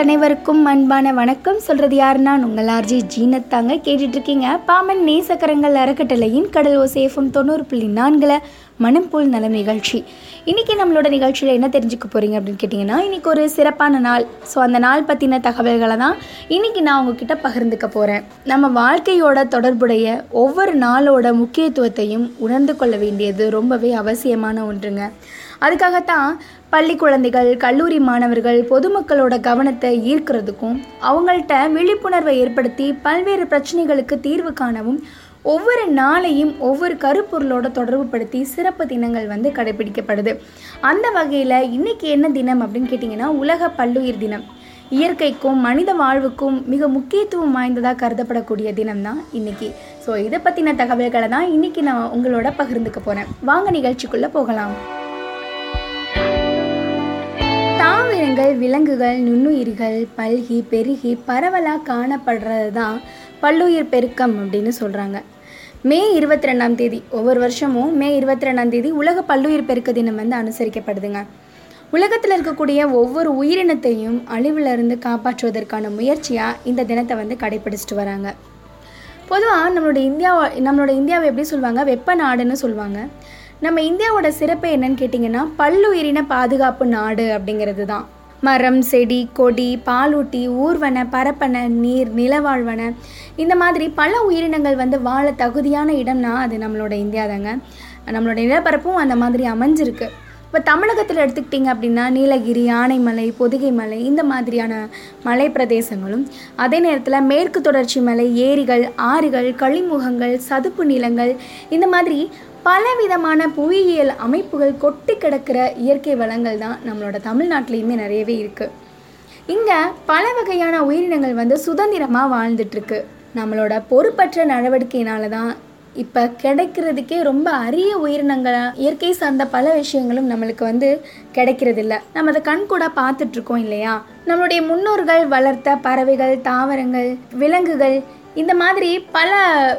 அனைவருக்கும் அன்பான வணக்கம். சொல்றது யாருன்னா உங்கள் ஆர்ஜி ஜீனத்தாங்க கேட்டுட்டு இருக்கீங்க பாமன் நேசக்கரங்கள் அறக்கட்டளையின் கடல் ஓசேஃபம் தொண்ணூறு புள்ளி நான்கில் மனம் போல் நலம் நிகழ்ச்சி. இன்னைக்கு நம்மளோட நிகழ்ச்சியில் என்ன தெரிஞ்சுக்க போறீங்க அப்படின்னு கேட்டிங்கன்னா இன்னைக்கு ஒரு சிறப்பான நாள். ஸோ அந்த நாள் பற்றின தகவல்களை தான் இன்னைக்கு நான் உங்ககிட்ட பகிர்ந்துக்க போகிறேன் நம்ம வாழ்க்கையோட தொடர்புடைய ஒவ்வொரு நாளோட முக்கியத்துவத்தையும் உணர்ந்து கொள்ள வேண்டியது ரொம்பவே அவசியமான ஒன்றுங்க. அதுக்காகத்தான் பள்ளி குழந்தைகள் கல்லூரி மாணவர்கள் பொதுமக்களோட கவனத்தை ஈர்க்கிறதுக்கும் அவங்கள்ட்ட விழிப்புணர்வை ஏற்படுத்தி பல்வேறு பிரச்சனைகளுக்கு தீர்வு காணவும் ஒவ்வொரு நாளையும் ஒவ்வொரு கருப்பொருளோட தொடர்புபடுத்தி சிறப்பு தினங்கள் வந்து கடைபிடிக்கப்படுது. அந்த வகையில் இன்னைக்கு என்ன தினம் அப்படின்னு கேட்டிங்கன்னா உலக பல்லுயிர் தினம். இயற்கைக்கும் மனித வாழ்வுக்கும் மிக முக்கியத்துவம் வாய்ந்ததாக கருதப்படக்கூடிய தினம் தான் இன்னைக்கு. ஸோ இதை பற்றின தகவல்களை தான் இன்னைக்கு நான் உங்களோட பகிர்ந்துக்க போகிறேன் வாங்க நிகழ்ச்சிக்குள்ளே போகலாம். தாவரங்கள் விலங்குகள் நுண்ணுயிர்கள் பல்கி பெருகி பரவலாக காணப்படுறது தான் பல்லுயிர் பெருக்கம் அப்படின்னு சொல்கிறாங்க மே இருபத்தி ரெண்டாம் தேதி ஒவ்வொரு வருஷமும் மே இருபத்தி ரெண்டாம் தேதி உலக பல்லுயிர் பெருக்க தினம் வந்து அனுசரிக்கப்படுதுங்க. உலகத்தில் இருக்கக்கூடிய ஒவ்வொரு உயிரினத்தையும் அழிவிலிருந்து காப்பாற்றுவதற்கான முயற்சியாக இந்த தினத்தை வந்து கடைபிடிச்சிட்டு வராங்க. பொதுவாக நம்மளோட இந்தியா நம்மளோட இந்தியாவை எப்படி சொல்லுவாங்க வெப்ப நாடுன்னு சொல்லுவாங்க நம்ம இந்தியாவோட சிறப்பு என்னன்னு கேட்டிங்கன்னா பல்லுயிரின பாதுகாப்பு நாடு அப்படிங்கிறது தான் மரம் செடி கொடி பாலூட்டி ஊர்வன பரப்பன நீர் நிலவாழ்வன இந்த மாதிரி பல உயிரினங்கள் வந்து வாழ தகுதியான இடம்னா அது நம்மளோட இந்தியா தாங்க நம்மளோட நிலப்பரப்பும் அந்த மாதிரி அமைஞ்சிருக்கு. இப்போ தமிழகத்தில் எடுத்துக்கிட்டிங்க அப்படின்னா நீலகிரி ஆனைமலை பொதிகை மலை இந்த மாதிரியான மலை பிரதேசங்களும் அதே நேரத்தில் மேற்கு தொடர்ச்சி மலை ஏரிகள் ஆறுகள் கழிமுகங்கள் சதுப்பு நிலங்கள் இந்த மாதிரி பலவிதமான புவியியல் அமைப்புகள் கொட்டி கிடக்கிற இயற்கை வளங்கள் தான் நம்மளோட தமிழ்நாட்டிலையுமே நிறையவே இருக்குது இங்கே பல வகையான உயிரினங்கள் வந்து சுதந்திரமாக வாழ்ந்துட்டுருக்கு. நம்மளோட பொறுப்பற்ற நடவடிக்கையினால தான் இப்போ கிடைக்கிறதுக்கே ரொம்ப அரிய உயிரினங்கள் இயற்கை சார்ந்த பல விஷயங்களும் நம்மளுக்கு வந்து கிடைக்கிறதில்ல. நம்ம அதை கண் கூட பார்த்துட்ருக்கோம் இல்லையா? நம்மளுடைய முன்னோர்கள் வளர்த்த பறவைகள் தாவரங்கள் விலங்குகள் இந்த மாதிரி பல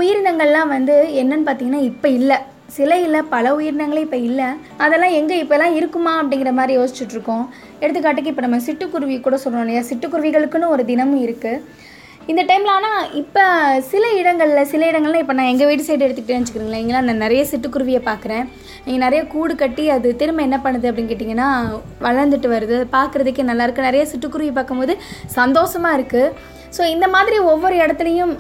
உயிரினங்கள்லாம் வந்து என்னன்னு பார்த்தீங்கன்னா இப்போ இல்லை. சிலையில் இல்லை பல உயிரினங்களே இப்போ இல்லை. அதெல்லாம் எங்கே இப்போலாம் இருக்குமா அப்படிங்கிற மாதிரி யோசிச்சுட்ருக்கோம். எடுத்துக்காட்டுக்கு இப்போ நம்ம சிட்டுக்குருவி கூட சொல்கிறோம் இல்லையா? சிட்டுக்குருவிகளுக்குன்னு ஒரு தினமும் இருக்குது இந்த டைமில் ஆனால் இப்போ சில இடங்களில் சில இடங்கள்லாம் இப்போ நான் எங்கள் வீட்டு சைடு எடுத்துக்கிட்டேன்னு வச்சுக்கிறீங்களேன் இங்கெல்லாம் நான் நிறைய சிட்டுக்குருவியை பார்க்குறேன். இங்கே நிறைய கூடு கட்டி அது திரும்ப என்ன பண்ணுது அப்படின்னு கேட்டிங்கன்னா வளர்ந்துட்டு வருது. பார்க்குறதுக்கே நல்லாயிருக்கு நிறைய சிட்டுக்குருவி பார்க்கும்போது சந்தோஷமாக இருக்குது ஸோ இந்த மாதிரி ஒவ்வொரு இடத்துலையும்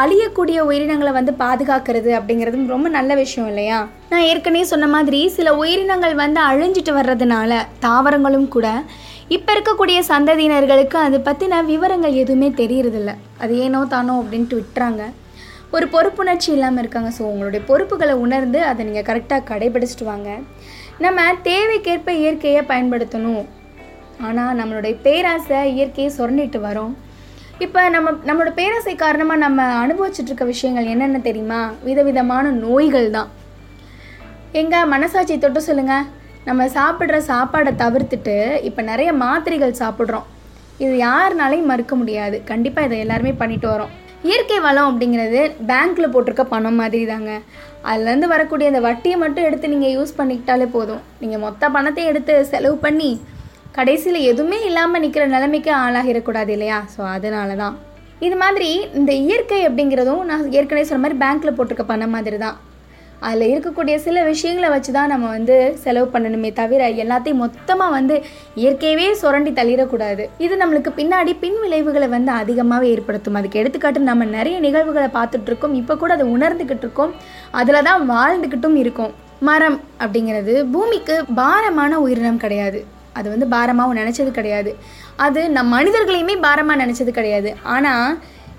அழியக்கூடிய உயிரினங்களை வந்து பாதுகாக்கிறது அப்படிங்கிறது ரொம்ப நல்ல விஷயம் இல்லையா? நான் ஏற்கனவே சொன்ன மாதிரி சில உயிரினங்கள் வந்து அழிஞ்சிட்டு வர்றதுனால தாவரங்களும் கூட இப்போ இருக்கக்கூடிய சந்ததியினர்களுக்கு அதை பற்றின விவரங்கள் எதுவுமே தெரியறதில்ல. அது ஏனோ தானோ அப்படின்ட்டு விட்டுறாங்க. ஒரு பொறுப்புணர்ச்சி இல்லாமல் இருக்காங்க. ஸோ உங்களுடைய பொறுப்புகளை உணர்ந்து அதை நீங்கள் கரெக்டாக கடைபிடிச்சிட்டு வாங்க. நம்ம தேவைக்கேற்ப இயற்கையை பயன்படுத்தணும். ஆனால் நம்மளுடைய பேராசை இயற்கையை சுரண்டிட்டு வரோம். இப்போ நம்ம நம்மளோட பேராசை காரணமாக நம்ம அனுபவிச்சுட்டு இருக்க விஷயங்கள் என்னென்ன தெரியுமா? விதவிதமான நோய்கள் தான். எங்கள் மனசாட்சி தொட்டு சொல்லுங்கள் நம்ம சாப்பிட்ற சாப்பாடை தவிர்த்துட்டு இப்போ நிறைய மாத்திரைகள் சாப்பிட்றோம். இது யாருனாலையும் மறுக்க முடியாது. கண்டிப்பாக இதை எல்லாருமே பண்ணிட்டு வரோம். இயற்கை வளம் அப்படிங்கிறது பேங்க்கில் போட்டிருக்க பணம் மாதிரி தாங்க அதுலேருந்து வரக்கூடிய அந்த வட்டியை மட்டும் எடுத்து நீங்கள் யூஸ் பண்ணிக்கிட்டாலே போதும். நீங்கள் மொத்த பணத்தையும் எடுத்து செலவு பண்ணி கடைசியில் எதுவுமே இல்லாமல் நிற்கிற நிலைமைக்கு ஆளாகிடக்கூடாது இல்லையா? ஸோ அதனால தான் இது மாதிரி இந்த இயற்கை அப்படிங்கிறதும் நான் ஏற்கனவே சொன்ன மாதிரி பேங்க்கில் போட்டிருக்க பண்ண மாதிரி தான் அதில் இருக்கக்கூடிய சில விஷயங்களை வச்சு தான் நம்ம வந்து செலவு பண்ணணுமே தவிர எல்லாத்தையும் மொத்தமாக வந்து இயற்கையவே சுரண்டி தள்ளிடக்கூடாது. இது நம்மளுக்கு பின்னாடி பின் விளைவுகளை வந்து அதிகமாகவே ஏற்படுத்தும். அதுக்கு எடுத்துக்காட்டு நம்ம நிறைய நிகழ்வுகளை பார்த்துட்ருக்கோம். இப்போ கூட அதை உணர்ந்துக்கிட்டு இருக்கோம் அதில் தான் வாழ்ந்துக்கிட்டும் இருக்கும். மரம் அப்படிங்கிறது பூமிக்கு பாரமான உயிரினம் கிடையாது. அது வந்து பாரமாகவும் நினச்சது கிடையாது. அது நம் மனிதர்களையுமே பாரமாக நினச்சது கிடையாது. ஆனால்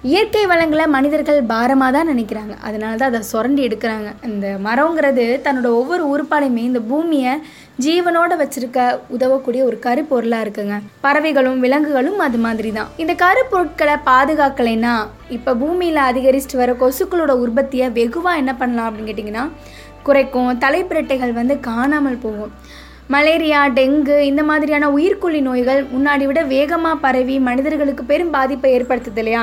இயற்கை வளங்களை மனிதர்கள் பாரமாக தான் நினைக்கிறாங்க. அதனால தான் அதை சுரண்டி எடுக்கிறாங்க. இந்த மரங்கிறது தன்னோட ஒவ்வொரு உறுப்பாலையுமே இந்த பூமியை ஜீவனோட வச்சிருக்க உதவக்கூடிய ஒரு கருப்பொருளாக இருக்குங்க. பறவைகளும் விலங்குகளும் அது மாதிரி தான் இந்த கருப்பொருட்களை பாதுகாக்கலைன்னா இப்போ பூமியில் அதிகரிச்சுட்டு வர கொசுக்களோட உற்பத்தியை வெகுவாக என்ன பண்ணலாம் அப்படின்னு கேட்டிங்கன்னா குறைக்கும் தலைப்பிரட்டைகள் வந்து காணாமல் போகும். மலேரியா டெங்கு இந்த மாதிரியான உயிர்கொல்லி நோய்கள் முன்னாடி விட வேகமாக பரவி மனிதர்களுக்கு பெரும் பாதிப்பை ஏற்படுத்துது இல்லையா?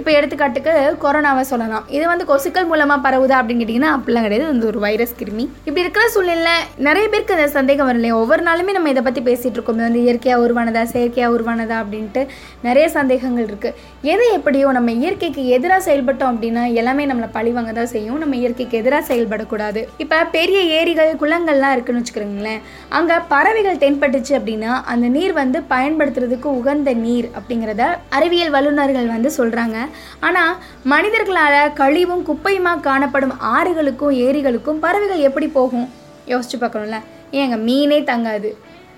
இப்போ எடுத்துக்காட்டுக்கு கொரோனாவை சொல்லலாம். இது வந்து கொசுக்கள் மூலமாக பரவுதா அப்படின்னு கேட்டிங்கன்னா அப்படிலாம் கிடையாது. வந்து ஒரு வைரஸ் கிருமி. இப்படி இருக்கிற சூழ்நிலை நிறைய பேருக்கு அந்த சந்தேகம் வரும் இல்லையா ஒவ்வொரு நாளுமே நம்ம இதை பற்றி பேசிகிட்டு இருக்கோம். வந்து இயற்கையாக உருவானதா செயற்கையாக உருவானதா அப்படின்ட்டு நிறைய சந்தேகங்கள் இருக்குது எது எப்படியோ நம்ம இயற்கைக்கு எதிராக செயல்பட்டோம் அப்படின்னா எல்லாமே நம்மளை பழிவாங்க தான் செய்யும். நம்ம இயற்கைக்கு எதிராக செயல்படக்கூடாது. இப்போ பெரிய ஏரிகள் குளங்கள்லாம் இருக்குன்னு வச்சுக்கிறோங்களேன் அங்கே பறவைகள் தென்பட்டுச்சு அப்படின்னா அந்த நீர் வந்து பயன்படுத்துறதுக்கு உகந்த நீர் அப்படிங்கிறத அறிவியல் வல்லுநர்கள் வந்து சொல்கிறாங்க ஆனால் மனிதர்களால் கழிவும் குப்பையுமா காணப்படும் ஆறுகளுக்கும் ஏரிகளுக்கும் பறவைகள் எப்படி போகும்? யோசிச்சு பார்க்கணும்ல. ஏங்க மீனே தங்காது.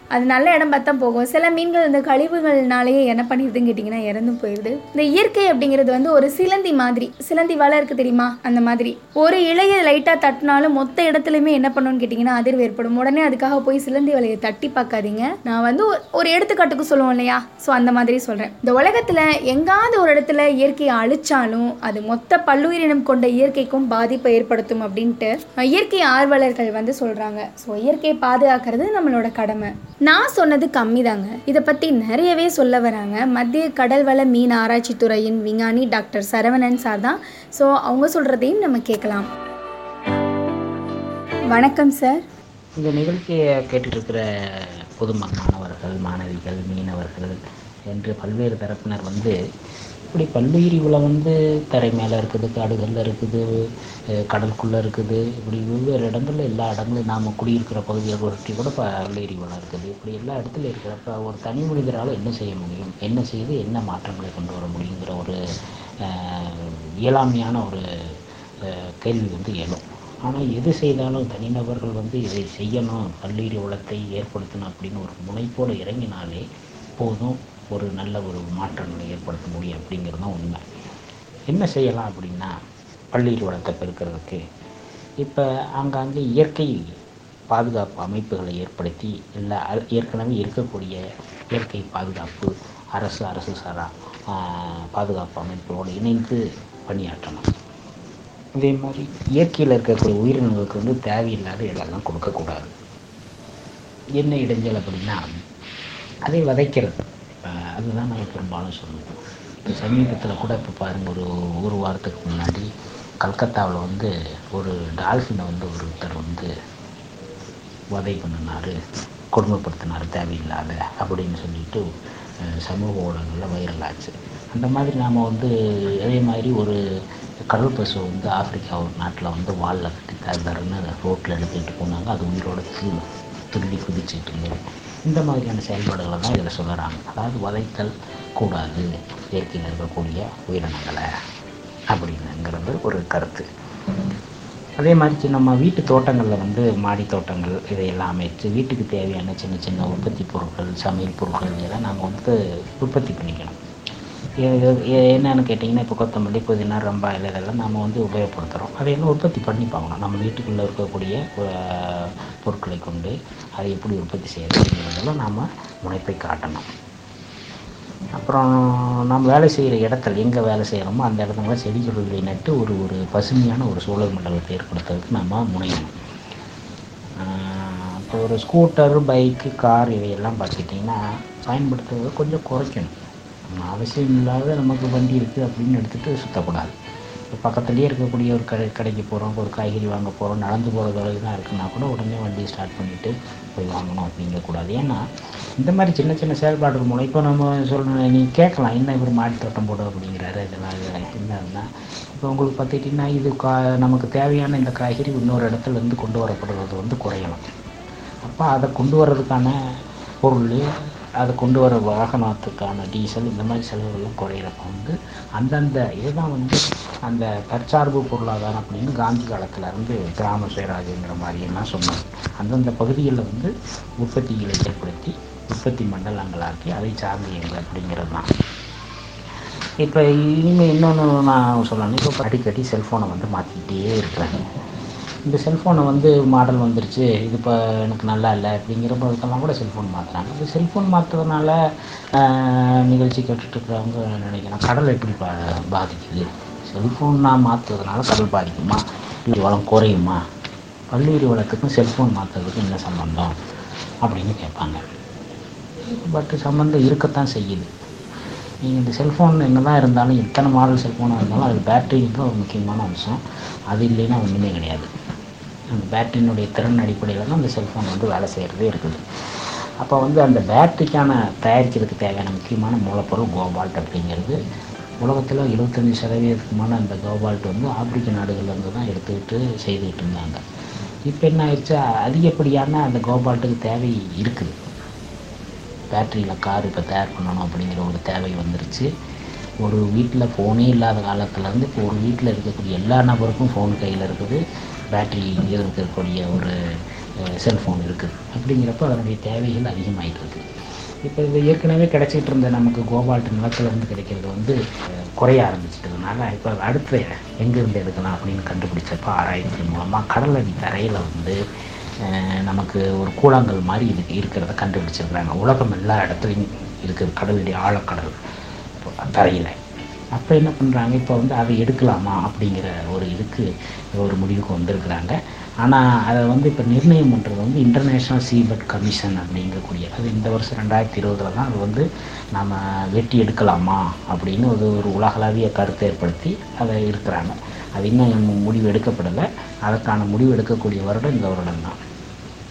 அது நல்ல இடம் பார்த்தா போகும். சில மீன்கள் இந்த கழிவுகள்னாலேயே என்ன பண்ணிடுதுன்னு கேட்டிங்கன்னா இறந்து போயிடுது இந்த இயற்கை அப்படிங்கிறது வந்து ஒரு சிலந்தி மாதிரி சிலந்தி வலை இருக்குது தெரியுமா? அந்த மாதிரி. ஒரு இலைய லைட்டாக தட்டினாலும் மொத்த இடத்துலையுமே என்ன பண்ணணும்னு கேட்டிங்கன்னா அதிர்வு ஏற்படும். உடனே அதுக்காக போய் சிலந்தி வலையை தட்டி பார்க்காதீங்க. நான் வந்து ஒரு- ஒரு எடுத்துக்காட்டுக்கு சொல்லுவோம் இல்லையா? ஸோ அந்த மாதிரி சொல்கிறேன் இந்த உலகத்தில் எங்காவது ஒரு இடத்துல இயற்கையை அழிச்சாலும் அது மொத்த பல்லுயிரினம் கொண்ட இயற்கைக்கும் பாதிப்பை ஏற்படுத்தும் அப்படின்ட்டு இயற்கை ஆர்வலர்கள் வந்து சொல்கிறாங்க ஸோ இயற்கையை பாதுகாக்கிறது நம்மளோட கடமை. நான் சொன்னது கம்மி தாங்க இதை பற்றி நிறையவே சொல்ல வராங்க. மத்திய கடல்வள மீன் ஆராய்ச்சி துறையின் விஞ்ஞானி டாக்டர் சரவணன் சார் தான். ஸோ அவங்க சொல்கிறதையும் நம்ம கேட்கலாம். வணக்கம் சார். இந்த நிகழ்ச்சியை கேட்டுருக்கிற பொதுமக்கள் மாணவர்கள் மாணவிகள் மீனவர்கள் என்று பல்வேறு தரப்பினர் வந்து இப்படி பல்லுயிரி உலம் வந்து தரை மேலே இருக்குது காடுகளில் இருக்குது கடலுக்குள்ளே இருக்குது. இப்படி வெவ்வேறு இடங்கள்ல எல்லா இடங்களும் நாம் குடியிருக்கிற பகுதியை ஒட்டி கூட பல்லுயிரி உலம் இருக்குது. இப்படி எல்லா இடத்துல இருக்கிறப்ப ஒரு தனி மனிதரால் என்ன செய்ய முடியும்? என்ன செய்து என்ன மாற்றங்களை கொண்டு வர முடியுங்கிற ஒரு இயலாமையான ஒரு கேள்வி வந்து எழும். ஆனால் எது செய்தாலும் தனிநபர்கள் வந்து இதை செய்யணும் பல்லுயிரி உலத்தை ஏற்படுத்தணும் அப்படின்னு ஒரு முனைப்போடு இறங்கினாலே போதும். ஒரு நல்ல ஒரு மாற்றங்களை ஏற்படுத்த முடியும் அப்படிங்கிறது தான் உண்மை. என்ன செய்யலாம் அப்படின்னா பள்ளியில் வளத்தை பெருக்கிறதுக்கு இப்போ ஆங்காங்கே இயற்கை பாதுகாப்பு அமைப்புகளை ஏற்படுத்தி இல்லை அ- ஏற்கனவே இருக்கக்கூடிய இயற்கை பாதுகாப்பு அரசு அரசு சாரா பாதுகாப்பு அமைப்புகளோடு இணைந்து பணியாற்றணும். இதே மாதிரி இயற்கையில் இருக்கக்கூடிய உயிரினங்களுக்கு வந்து தேவையில்லாத இடம்லாம் கொடுக்கக்கூடாது. என்ன இடைஞ்சல் அப்படின்னா அதை வதைக்கிறது. இப்போ அதுதான் நம்ம பெரும்பாலும் சொல்லுவோம் இப்போ சமீபத்தில் கூட இப்போ பாருங்கள் ஒரு ஒரு வாரத்துக்கு முன்னாடி கல்கத்தாவில் வந்து ஒரு டால்ஃபினை வந்து ஒருத்தர் வந்து வதை பண்ணினார் கொடுமைப்படுத்தினார் தேவையில்லாத அப்படின்னு சொல்லிட்டு சமூக ஊடகங்களில் வைரல் ஆச்சு. அந்த மாதிரி நாம் வந்து அதே மாதிரி ஒரு கடல் பசு வந்து ஆப்பிரிக்கா ஒரு நாட்டில் வந்து வாலில் கட்டி தர ரோட்டில் எடுத்துகிட்டு போனாங்க. அது உயிரோட துள்ளி குதிச்சுட்டு இருந்தது. இந்த மாதிரியான செயல்பாடுகளை தான் இதில் சொல்லுறாங்க. அதாவது வதைத்தல் கூடாது இயற்கையில் இருக்கக்கூடிய உயிரினங்களை அப்படிங்கிறது ஒரு கருத்து. அதே மாதிரி நம்ம வீட்டு தோட்டங்களில் வந்து மாடி தோட்டங்கள் இதையெல்லாம் அமைச்சு வீட்டுக்கு தேவையான சின்ன சின்ன உற்பத்தி பொருட்கள் சமையல் பொருட்கள் இதெல்லாம் நாங்கள் வந்து உற்பத்தி பண்ணிக்கணும். இது- இது கேட்டிங்கன்னா இப்போ கொத்தமல்லி புதினா ரம்பாயில் இதெல்லாம் நம்ம வந்து உபயோகப்படுத்துகிறோம் அதையெல்லாம் உற்பத்தி பண்ணி பார்க்கணும். நம்ம வீட்டுக்குள்ளே இருக்கக்கூடிய பொருட்களை கொண்டு அதை எப்படி உற்பத்தி செய்யறதுங்கிறதெல்லாம் நாம் முனைப்பை காட்டணும். அப்புறம் நாம் வேலை செய்கிற இடத்துல எங்கே வேலை செய்கிறோமோ அந்த இடத்துல செடி கொடிகளை நட்டு ஒரு ஒரு பசுமையான ஒரு சூழல் மண்டலத்தை ஏற்படுத்துறதுக்கு நம்ம முனையணும். இப்போ ஒரு ஸ்கூட்டர் பைக்கு கார் இவையெல்லாம் பார்த்துக்கிட்டிங்கன்னா பயன்படுத்துறதை கொஞ்சம் குறைக்கணும். அவசியம் இல்லாத நமக்கு வண்டி இருக்குது அப்படின்னு எடுத்துகிட்டு சுற்றக்கூடாது இப்போ பக்கத்துலேயே இருக்கக்கூடிய ஒரு கடை கடைக்கு போகிறோம் ஒரு காய்கறி வாங்க போகிறோம் நடந்து போகிற தொலைவு தான் இருக்குன்னா கூட உடனே வண்டியை ஸ்டார்ட் பண்ணிவிட்டு போய் வாங்கணும் அப்படிங்கக்கூடாது ஏன்னா இந்த மாதிரி சின்ன சின்ன செயல்பாடுகள் மூலம் இப்போ நம்ம சொல்லணும் நீ கேட்கலாம் என்ன இவர் மாட்டு தோட்டம் போடும் அப்படிங்கிறாரு இதெல்லாம் இது என்னன்னா இப்போ உங்களுக்கு பார்த்துக்கிட்டிங்கன்னா இது கா நமக்கு தேவையான இந்த காய்கறி இன்னொரு இடத்துல இருந்து கொண்டு வரப்படுறது வந்து குறையணும் அப்போ அதை கொண்டு வர்றதுக்கான பொருள் அதை கொண்டு வர வாகனத்துக்கான டீசல் இந்த மாதிரி செலவுகள்லாம் குறையிறப்ப வந்து அந்தந்த இதுதான் வந்து அந்த தற்சார்பு பொருளாதாரம் அப்படின்னு காந்தி காலத்தில் இருந்து கிராம சுயராஜ்யங்கிற மாதிரியெல்லாம் சொன்னாங்க. அந்தந்த பகுதிகளில் வந்து உற்பத்திகளை ஏற்படுத்தி உற்பத்தி மண்டலங்களாக்கி அதை சார்ந்து இயங்க அப்படிங்கிறது தான் இப்போ இனிமேல் இன்னொன்று நான் சொல்லணும் இப்போ அடிக்கடி செல்ஃபோனை வந்து மாற்றிக்கிட்டே இருக்கிறாங்க இந்த செல்ஃபோனை வந்து மாடல் வந்துருச்சு. இது இப்போ எனக்கு நல்லா இல்லை அப்படிங்கிறப்பதுக்கெல்லாம் கூட செல்ஃபோன் மாற்றுறாங்க இந்த செல்ஃபோன் மாற்றுறதுனால நிகழ்ச்சி கேட்டுட்ருக்குறவங்க நினைக்கிறேன். கடல் எப்படி பா பாதிக்குது? செல்ஃபோன் நான் மாற்றுறதுனால கடல் பாதிக்குமா? இல்லை வளம் குறையுமா? பல்லுயிரி வளத்துக்கும் செல்ஃபோன் மாற்றுறதுக்கும் என்ன சம்மந்தம் அப்படின்னு கேட்பாங்க. பட் சம்மந்தம் இருக்கத்தான் செய்யுது. நீங்கள் இந்த செல்ஃபோன் என்ன தான் இருந்தாலும் எத்தனை மாடல் செல்ஃபோனாக இருந்தாலும் அது பேட்டரிங்கிறது ஒரு முக்கியமான அம்சம். அது இல்லைன்னா ஒன்றுமே கிடையாது. அந்த பேட்டரியினுடைய திறன் அடிப்படையில் தான் அந்த செல்ஃபோன் வந்து வேலை செய்கிறதே இருக்குது. அப்போ வந்து அந்த பேட்டரிக்கான தயாரிக்கிறதுக்கு தேவையான முக்கியமான மூலப்பொருள் கோபால்ட் அப்படிங்கிறது. உலகத்தில் எழுபத்தஞ்சி சதவீதத்துக்குமான அந்த கோபால்ட் வந்து ஆப்பிரிக்க நாடுகள்லேருந்து தான் எடுத்துக்கிட்டு செய்துக்கிட்டு இருந்தாங்க. இப்போ என்ன ஆயிடுச்சு அதிகப்படியான அந்த கோபால்ட்டுக்கு தேவை இருக்குது பேட்டரியில் கார் இப்போ தயார் பண்ணணும் அப்படிங்கிற ஒரு தேவை வந்துருச்சு. ஒரு வீட்டில் ஃபோனே இல்லாத காலத்துலேருந்து இப்போ ஒரு வீட்டில் இருக்கக்கூடிய எல்லா நபருக்கும் ஃபோன் கையில் இருக்குது. பேட்டரி இருக்கக்கூடிய ஒரு செல்ஃபோன் இருக்குது. அப்படிங்கிறப்ப அதனுடைய தேவைகள் அதிகமாகிட்டு இருக்குது இப்போ இது ஏற்கனவே கிடச்சிட்டு இருந்த நமக்கு கோபால்ட் நிலத்துலேருந்து கிடைக்கிறது வந்து குறைய ஆரம்பிச்சிட்டதுனால இப்போ அடுத்த எங்கேருந்து எடுக்கலாம் அப்படின்னு கண்டுபிடிச்சப்ப ஆராய்ச்சி மூலமாக கடலடி தரையில் வந்து நமக்கு ஒரு கூழாங்கல் மாதிரி இது இருக்கிறத கண்டுபிடிச்சிருக்கிறாங்க. உலகம் எல்லா இடத்துலையும் இருக்குது கடலடி ஆழக்கடல் தரையில். அப்போ என்ன பண்ணுறாங்க இப்போ வந்து அதை எடுக்கலாமா அப்படிங்கிற ஒரு இதுக்கு ஒரு முடிவுக்கு வந்திருக்கிறாங்க. ஆனால் அதை வந்து இப்போ நிர்ணயம் பண்ணுறது வந்து இன்டர்நேஷ்னல் சீபட் கமிஷன் அப்படிங்கக்கூடிய அது இந்த வருஷம் ரெண்டாயிரத்தி இருபதில் தான் அது வந்து நம்ம வெட்டி எடுக்கலாமா அப்படின்னு ஒரு ஒரு உலகளாவிய கருத்தை ஏற்படுத்தி அதை இருக்கிறாங்க அது இன்னும் முடிவு எடுக்கப்படலை. அதற்கான முடிவு எடுக்கக்கூடிய வருடம் இந்த வருடம் தான்.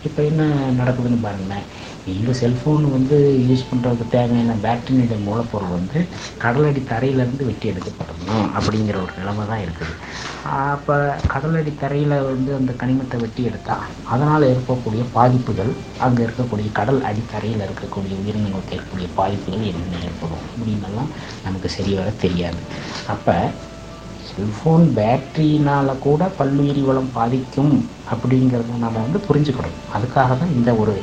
இப்போ என்ன நடக்குதுன்னு பாருங்களேன். இந்த செல்ஃபோன் வந்து யூஸ் பண்ணுறதுக்கு தேவையான பேட்டரியுடைய மூலப்பொருள் வந்து கடலடி தரையிலேருந்து வெட்டி எடுக்கப்படணும் அப்படிங்கிற ஒரு நிலைமை தான் இருக்குது. அப்போ கடலடி தரையில் வந்து அந்த கனிமத்தை வெட்டி எடுத்தால் அதனால் ஏற்படக்கூடிய பாதிப்புகள் அங்கே இருக்கக்கூடிய கடல் அடித்தரையில் இருக்கக்கூடிய உயிரினங்களுக்கு இருக்கக்கூடிய பாதிப்புகள் என்னென்ன ஏற்படும்? அப்படின்னெல்லாம் நமக்கு சரிவர தெரியாது. அப்போ செல்ஃபோன் பேட்டரியினால் கூட பல்லுயிரி வளம் பாதிக்கும் அப்படிங்கிறத நம்ம வந்து புரிஞ்சுக்கணும். அதுக்காக தான் இந்த ஒரு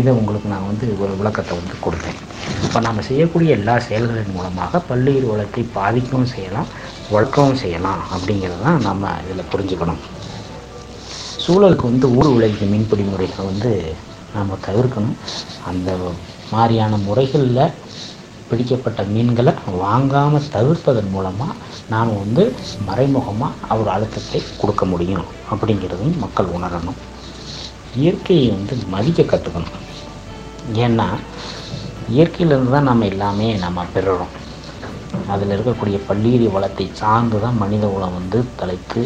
இதை உங்களுக்கு நான் வந்து ஒரு விளக்கத்தை வந்து கொடுத்தேன். இப்போ நம்ம செய்யக்கூடிய எல்லா செயல்களின் மூலமாக பல்லுயிர் வளத்தை பாதிக்கவும் செய்யலாம் வளர்க்கவும் செய்யலாம் அப்படிங்கிறது தான் நம்ம இதில் புரிஞ்சுக்கணும். சூழலுக்கு வந்து ஊர் விளைவிக்கும் மீன்பிடி முறைகளை வந்து நாம் தவிர்க்கணும். அந்த மாதிரியான முறைகளில் பிடிக்கப்பட்ட மீன்களை வாங்காமல் தவிர்ப்பதன் மூலமாக நாம் வந்து மறைமுகமாக அவர் அழுத்தத்தை கொடுக்க முடியும் அப்படிங்கிறதையும் மக்கள் உணரணும். இயற்கையை வந்து மதிக்க கற்றுக்கணும் ஏன்னா இயற்கையிலேருந்து தான் நம்ம எல்லாமே நம்ம பெறுறோம். அதில் இருக்கக்கூடிய பல்லீரி வளத்தை சார்ந்து தான் மனித உலம் வந்து தலைத்து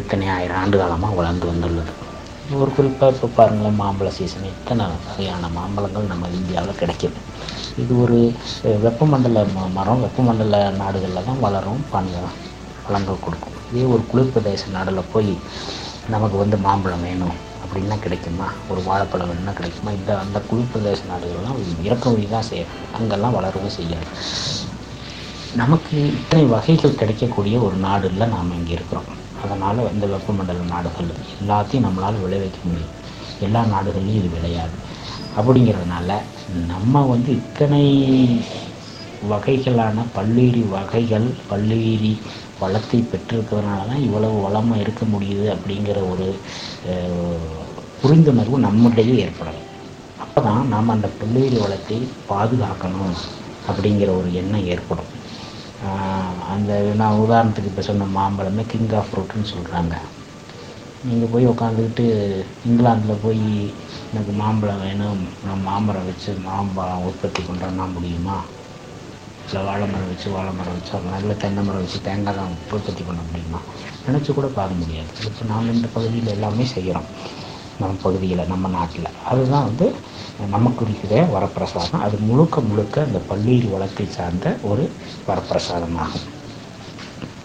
இத்தனை ஆயிரம் ஆண்டு காலமாக வளர்ந்து வந்துள்ளது. ஒரு குறிப்பாக இப்போ பாருங்களேன் மாம்பழ சீசன் இத்தனை வகையான மாம்பழங்கள் நம்ம இந்தியாவில் கிடைக்கிது. இது ஒரு வெப்பமண்டல ம- மரம் வெப்பமண்டல நாடுகளில் தான் வளரும் பழங்கள் பழங்கள் கொடுக்கும். இதே ஒரு குளிர் பிரதேச நாடில் போய் நமக்கு வந்து மாம்பழம் வேணும் அப்படின்னா கிடைக்குமா? ஒரு வாழைப்பழம் வேணும்னா கிடைக்குமா? இந்த அந்த குளிர் பிரதேச நாடுகள்லாம் இறக்குமதி தான் செய்யும் அங்கெல்லாம் வளரவும் செய்யாது. நமக்கு இத்தனை வகைகள் கிடைக்கக்கூடிய ஒரு நாடுல நாம் இங்கே இருக்கிறோம். அதனால் இந்த வெப்பமண்டல நாடுகள் எல்லாத்தையும் நம்மளால் விளைவிக்க முடியும். எல்லா நாடுகள்லையும் இது விளையாது. அப்படிங்கிறதுனால நம்ம வந்து இத்தனை வகைகளான பல்லுயிரி வகைகள் பல்லுயிரி வளத்தை பெற்றிருக்கிறதுனால தான் இவ்வளவு வளமாக இருக்க முடியுது அப்படிங்கிற ஒரு புரிந்துணர்வு நம்மிடையே ஏற்படணும் அப்போ தான் நாம் அந்த பல்லுயிரி வளத்தை பாதுகாக்கணும் அப்படிங்கிற ஒரு எண்ணம் ஏற்படும். அந்த நான் உதாரணத்துக்கு இப்போ சொன்ன மாம்பழமே கிங் ஆஃப் ஃப்ரூட்னு சொல்கிறாங்க நீங்கள் போய் உட்காந்துக்கிட்டு இங்கிலாந்தில் போய் எனக்கு மாம்பழம் வேணும். நான் மாமரம் வச்சு மாம்பழம் உற்பத்தி பண்ணுறேன்னா முடியுமா? இல்லை வாழை மரம் வச்சு வாழை மரம் வச்சு அப்புறம் நல்ல தென்னை மரம் வச்சு தேங்காய் தான் உற்பத்தி பண்ண முடியுமா? நினச்சி கூட பார்க்க முடியாது. இப்போ நாம் இந்த பகுதியில் எல்லாமே செய்கிறோம் நம்ம பகுதியில் நம்ம நாட்டில். அதுதான் வந்து நமக்கு இருக்கிற வரப்பிரசாதம். அது முழுக்க முழுக்க அந்த பல்லுயிர் வளத்தை சார்ந்த ஒரு வரப்பிரசாதமாகும்.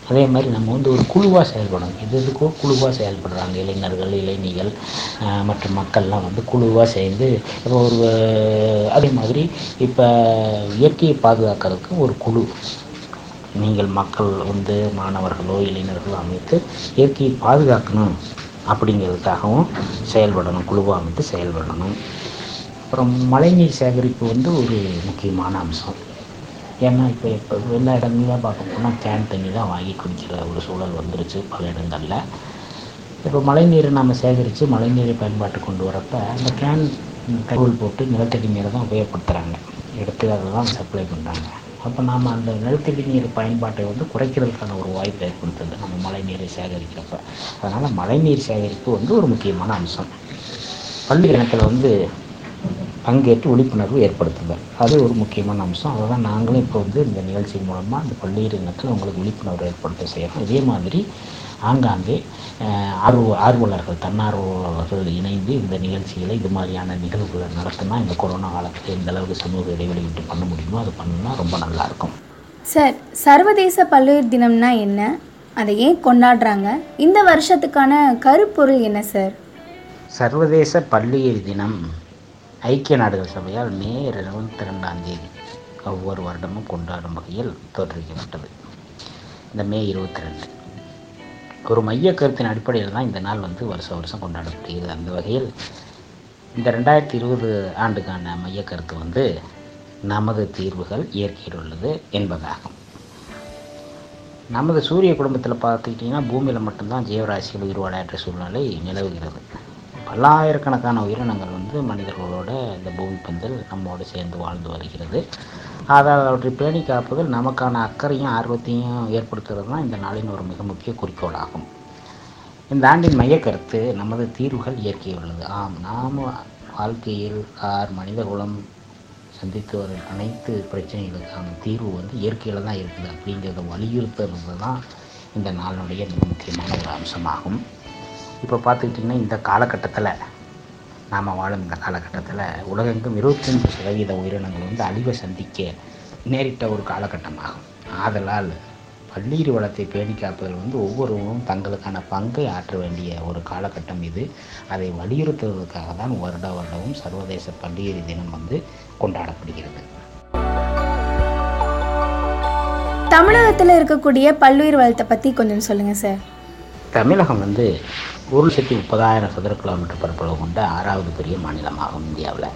அதே மாதிரி நம்ம வந்து ஒரு குழுவாக செயல்படணும். எது எதுக்கோ குழுவாக செயல்படுறாங்க. இளைஞர்கள் இளைஞர்கள் மற்ற மக்கள்லாம் வந்து குழுவாக சேர்ந்து இப்போ ஒரு அதே மாதிரி இப்போ இயற்கையை பாதுகாக்கிறதுக்கு ஒரு குழு. நீங்கள் மக்கள் வந்து மாணவர்களோ இளைஞர்களோ அமைத்து இயற்கையை பாதுகாக்கணும் அப்படிங்கிறதுக்காகவும் செயல்படணும். குழுவாக அமைத்து செயல்படணும். அப்புறம் மழைநீர் சேகரிப்பு வந்து ஒரு முக்கியமான அம்சம். ஏன்னா இப்போ இப்போ எல்லா இடங்களையும் பார்க்க போனால் கேன் தண்ணி தான் வாங்கி குடிக்கிற ஒரு சூழல் வந்துருச்சு பல இடங்களில். இப்போ மழைநீரை நம்ம சேகரித்து மழைநீரை பயன்பாட்டு கொண்டு வரப்ப அந்த கேன் தகவல் போட்டு நிலத்தடி நீரை தான் உபயோகப்படுத்துகிறாங்க எடுத்து அதை தான் சப்ளை பண்ணுறாங்க அப்போ நாம் அந்த நிலத்தடி நீர் பயன்பாட்டை வந்து குறைக்கிறதுக்கான ஒரு வாய்ப்பை ஏற்படுத்துது நம்ம மழைநீரை சேகரிக்கிறப்ப. அதனால் மழைநீர் சேகரிப்பு வந்து ஒரு முக்கியமான அம்சம். பள்ளி இனத்தில் வந்து பங்கேற்று விழிப்புணர்வு ஏற்படுத்துதல். அது ஒரு முக்கியமான அம்சம். அதை தான் நாங்களும் இப்போ வந்து இந்த நிகழ்ச்சி மூலமாக இந்த பல்லுயிர் இனத்தில் உங்களுக்கு விழிப்புணர்வு ஏற்படுத்த செய்கிறோம் இதே மாதிரி ஆங்காங்கே ஆர்வ ஆர்வலர்கள் தன்னார்வலர்கள் இணைந்து இந்த நிகழ்ச்சிகளை இது மாதிரியான நிகழ்வுகளை நடத்தினா இந்த கொரோனா காலத்தில் எந்த அளவுக்கு சமூக இடைவெளி விட்டு பண்ண முடியுமோ அது பண்ணா ரொம்ப நல்லாயிருக்கும் சார் சர்வதேச பல்லுயிர் தினம்னா என்ன? அதை ஏன் கொண்டாடுறாங்க? இந்த வருஷத்துக்கான கருப்பொருள் என்ன சார்? சர்வதேச பல்லுயிர் தினம் ஐக்கிய நாடுகள் சபையால் மே இருபத்தி ரெண்டாம் தேதி ஒவ்வொரு வருடமும் கொண்டாடும் வகையில் தோற்றுவிக்கப்பட்டது இந்த மே இருபத்தி ரெண்டு ஒரு மைய கருத்தின் அடிப்படையில் தான் இந்த நாள் வந்து வருஷ வருஷம் கொண்டாடப்படுகிறது. அந்த வகையில் இந்த ரெண்டாயிரத்தி இருபது ஆண்டுக்கான மைய கருத்து வந்து நமது தீர்வுகள் இயற்கையில் உள்ளது என்பதாகும். நமது சூரிய குடும்பத்தில் பார்த்துக்கிட்டிங்கன்னா பூமியில் மட்டும்தான் ஜீவராசிகள் உயிர் சூழ்நிலை நிலவுகிறது. பல்லாயிரக்கணக்கான உயிரினங்கள் வந்து மனிதர்களோட இந்த பூமி பந்தில் நம்மோடு சேர்ந்து வாழ்ந்து வருகிறது. அதாவது அவற்றை பேணி காப்பதில் நமக்கான அக்கறையும் ஆர்வத்தையும் ஏற்படுத்துகிறது தான் இந்த நாளின் ஒரு மிக முக்கிய குறிக்கோளாகும். இந்த ஆண்டின் மையக்கருத்து நமது தீர்வுகள் இயற்கை உள்ளது ஆம் நாம் வாழ்க்கையில் ஆர் மனித குலம் சந்தித்து வரும் அனைத்து பிரச்சனைகளுக்கான தீர்வு வந்து இயற்கையில் தான் இருக்குது. அப்படிங்கிறத வலியுறுத்துறது தான் இந்த நாளினுடைய மிக முக்கியமான ஒரு அம்சமாகும். இப்போ பார்த்துக்கிட்டிங்கன்னா இந்த காலகட்டத்தில் நாம் வாழும் இந்த காலகட்டத்தில் உலகெங்கும் இருபத்தஞ்சு சதவீத உயிரினங்கள் வந்து அழிவை சந்திக்க நேரிட்ட ஒரு காலகட்டமாகும். ஆதலால் பல்லீர் வளத்தை பேணி காப்பதில் வந்து ஒவ்வொருவரும் தங்களுக்கான பங்கை ஆற்ற வேண்டிய ஒரு காலகட்டம் இது. அதை வலியுறுத்துவதற்காக தான் வருட வருடமும் சர்வதேச பல்லுயிரி தினம் வந்து கொண்டாடப்படுகிறது. தமிழகத்தில் இருக்கக்கூடிய பல்லுயிர் வளத்தை பற்றி கொஞ்சம் சொல்லுங்கள் சார். தமிழகம் வந்து ஒரு லட்சத்தி முப்பதாயிரம் சதுர கிலோமீட்டர் பரப்பளவு கொண்ட ஆறாவது பெரிய மாநிலமாகும் இந்தியாவில்.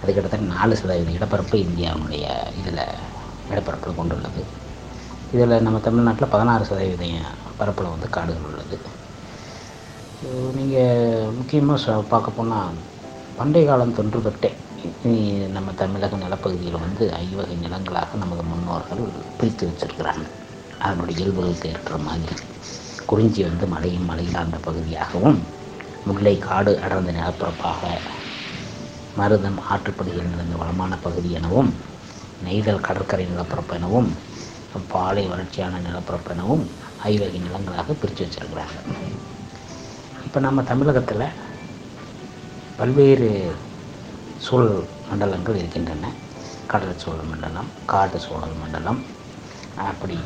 அது கிட்டத்தட்ட நாலு சதவீத இடப்பரப்பு இந்தியாவுடைய இதில் இடப்பரப்பில் கொண்டுள்ளது. இதில் நம்ம தமிழ்நாட்டில் பதினாறு சதவீத பரப்பளவு வந்து காடுகள் உள்ளது. நீங்கள் முக்கியமாக பார்க்க போனால் பண்டைய காலம் தொன்று தொட்டே நம்ம தமிழக நிலப்பகுதியில் வந்து ஐவகை நிலங்களாக நமது முன்னோர்கள் பிரித்து வச்சிருக்கிறாங்க. அதனுடைய இயல்புகளுக்கு ஏற்ற மாதிரி. குறிஞ்சி வந்து மலையும் மலை சார்ந்த பகுதியாகவும் முல்லை காடு அடர்ந்த நிலப்பரப்பாக மருதம் ஆற்றுப்படுகையில் நிறைந்த வளமான பகுதி எனவும் நெய்தல் கடற்கரை நிலப்பரப்பு எனவும் பாலை வறட்சியான நிலப்பரப்பு எனவும் ஐவகை நிலங்களாக பிரித்து வச்சிருக்கிறாங்க. இப்போ நம்ம தமிழகத்தில் பல்வேறு சூழல் மண்டலங்கள் இருக்கின்றன. கடல் சூழல் மண்டலம் காட்டு சூழல் மண்டலம் அப்படி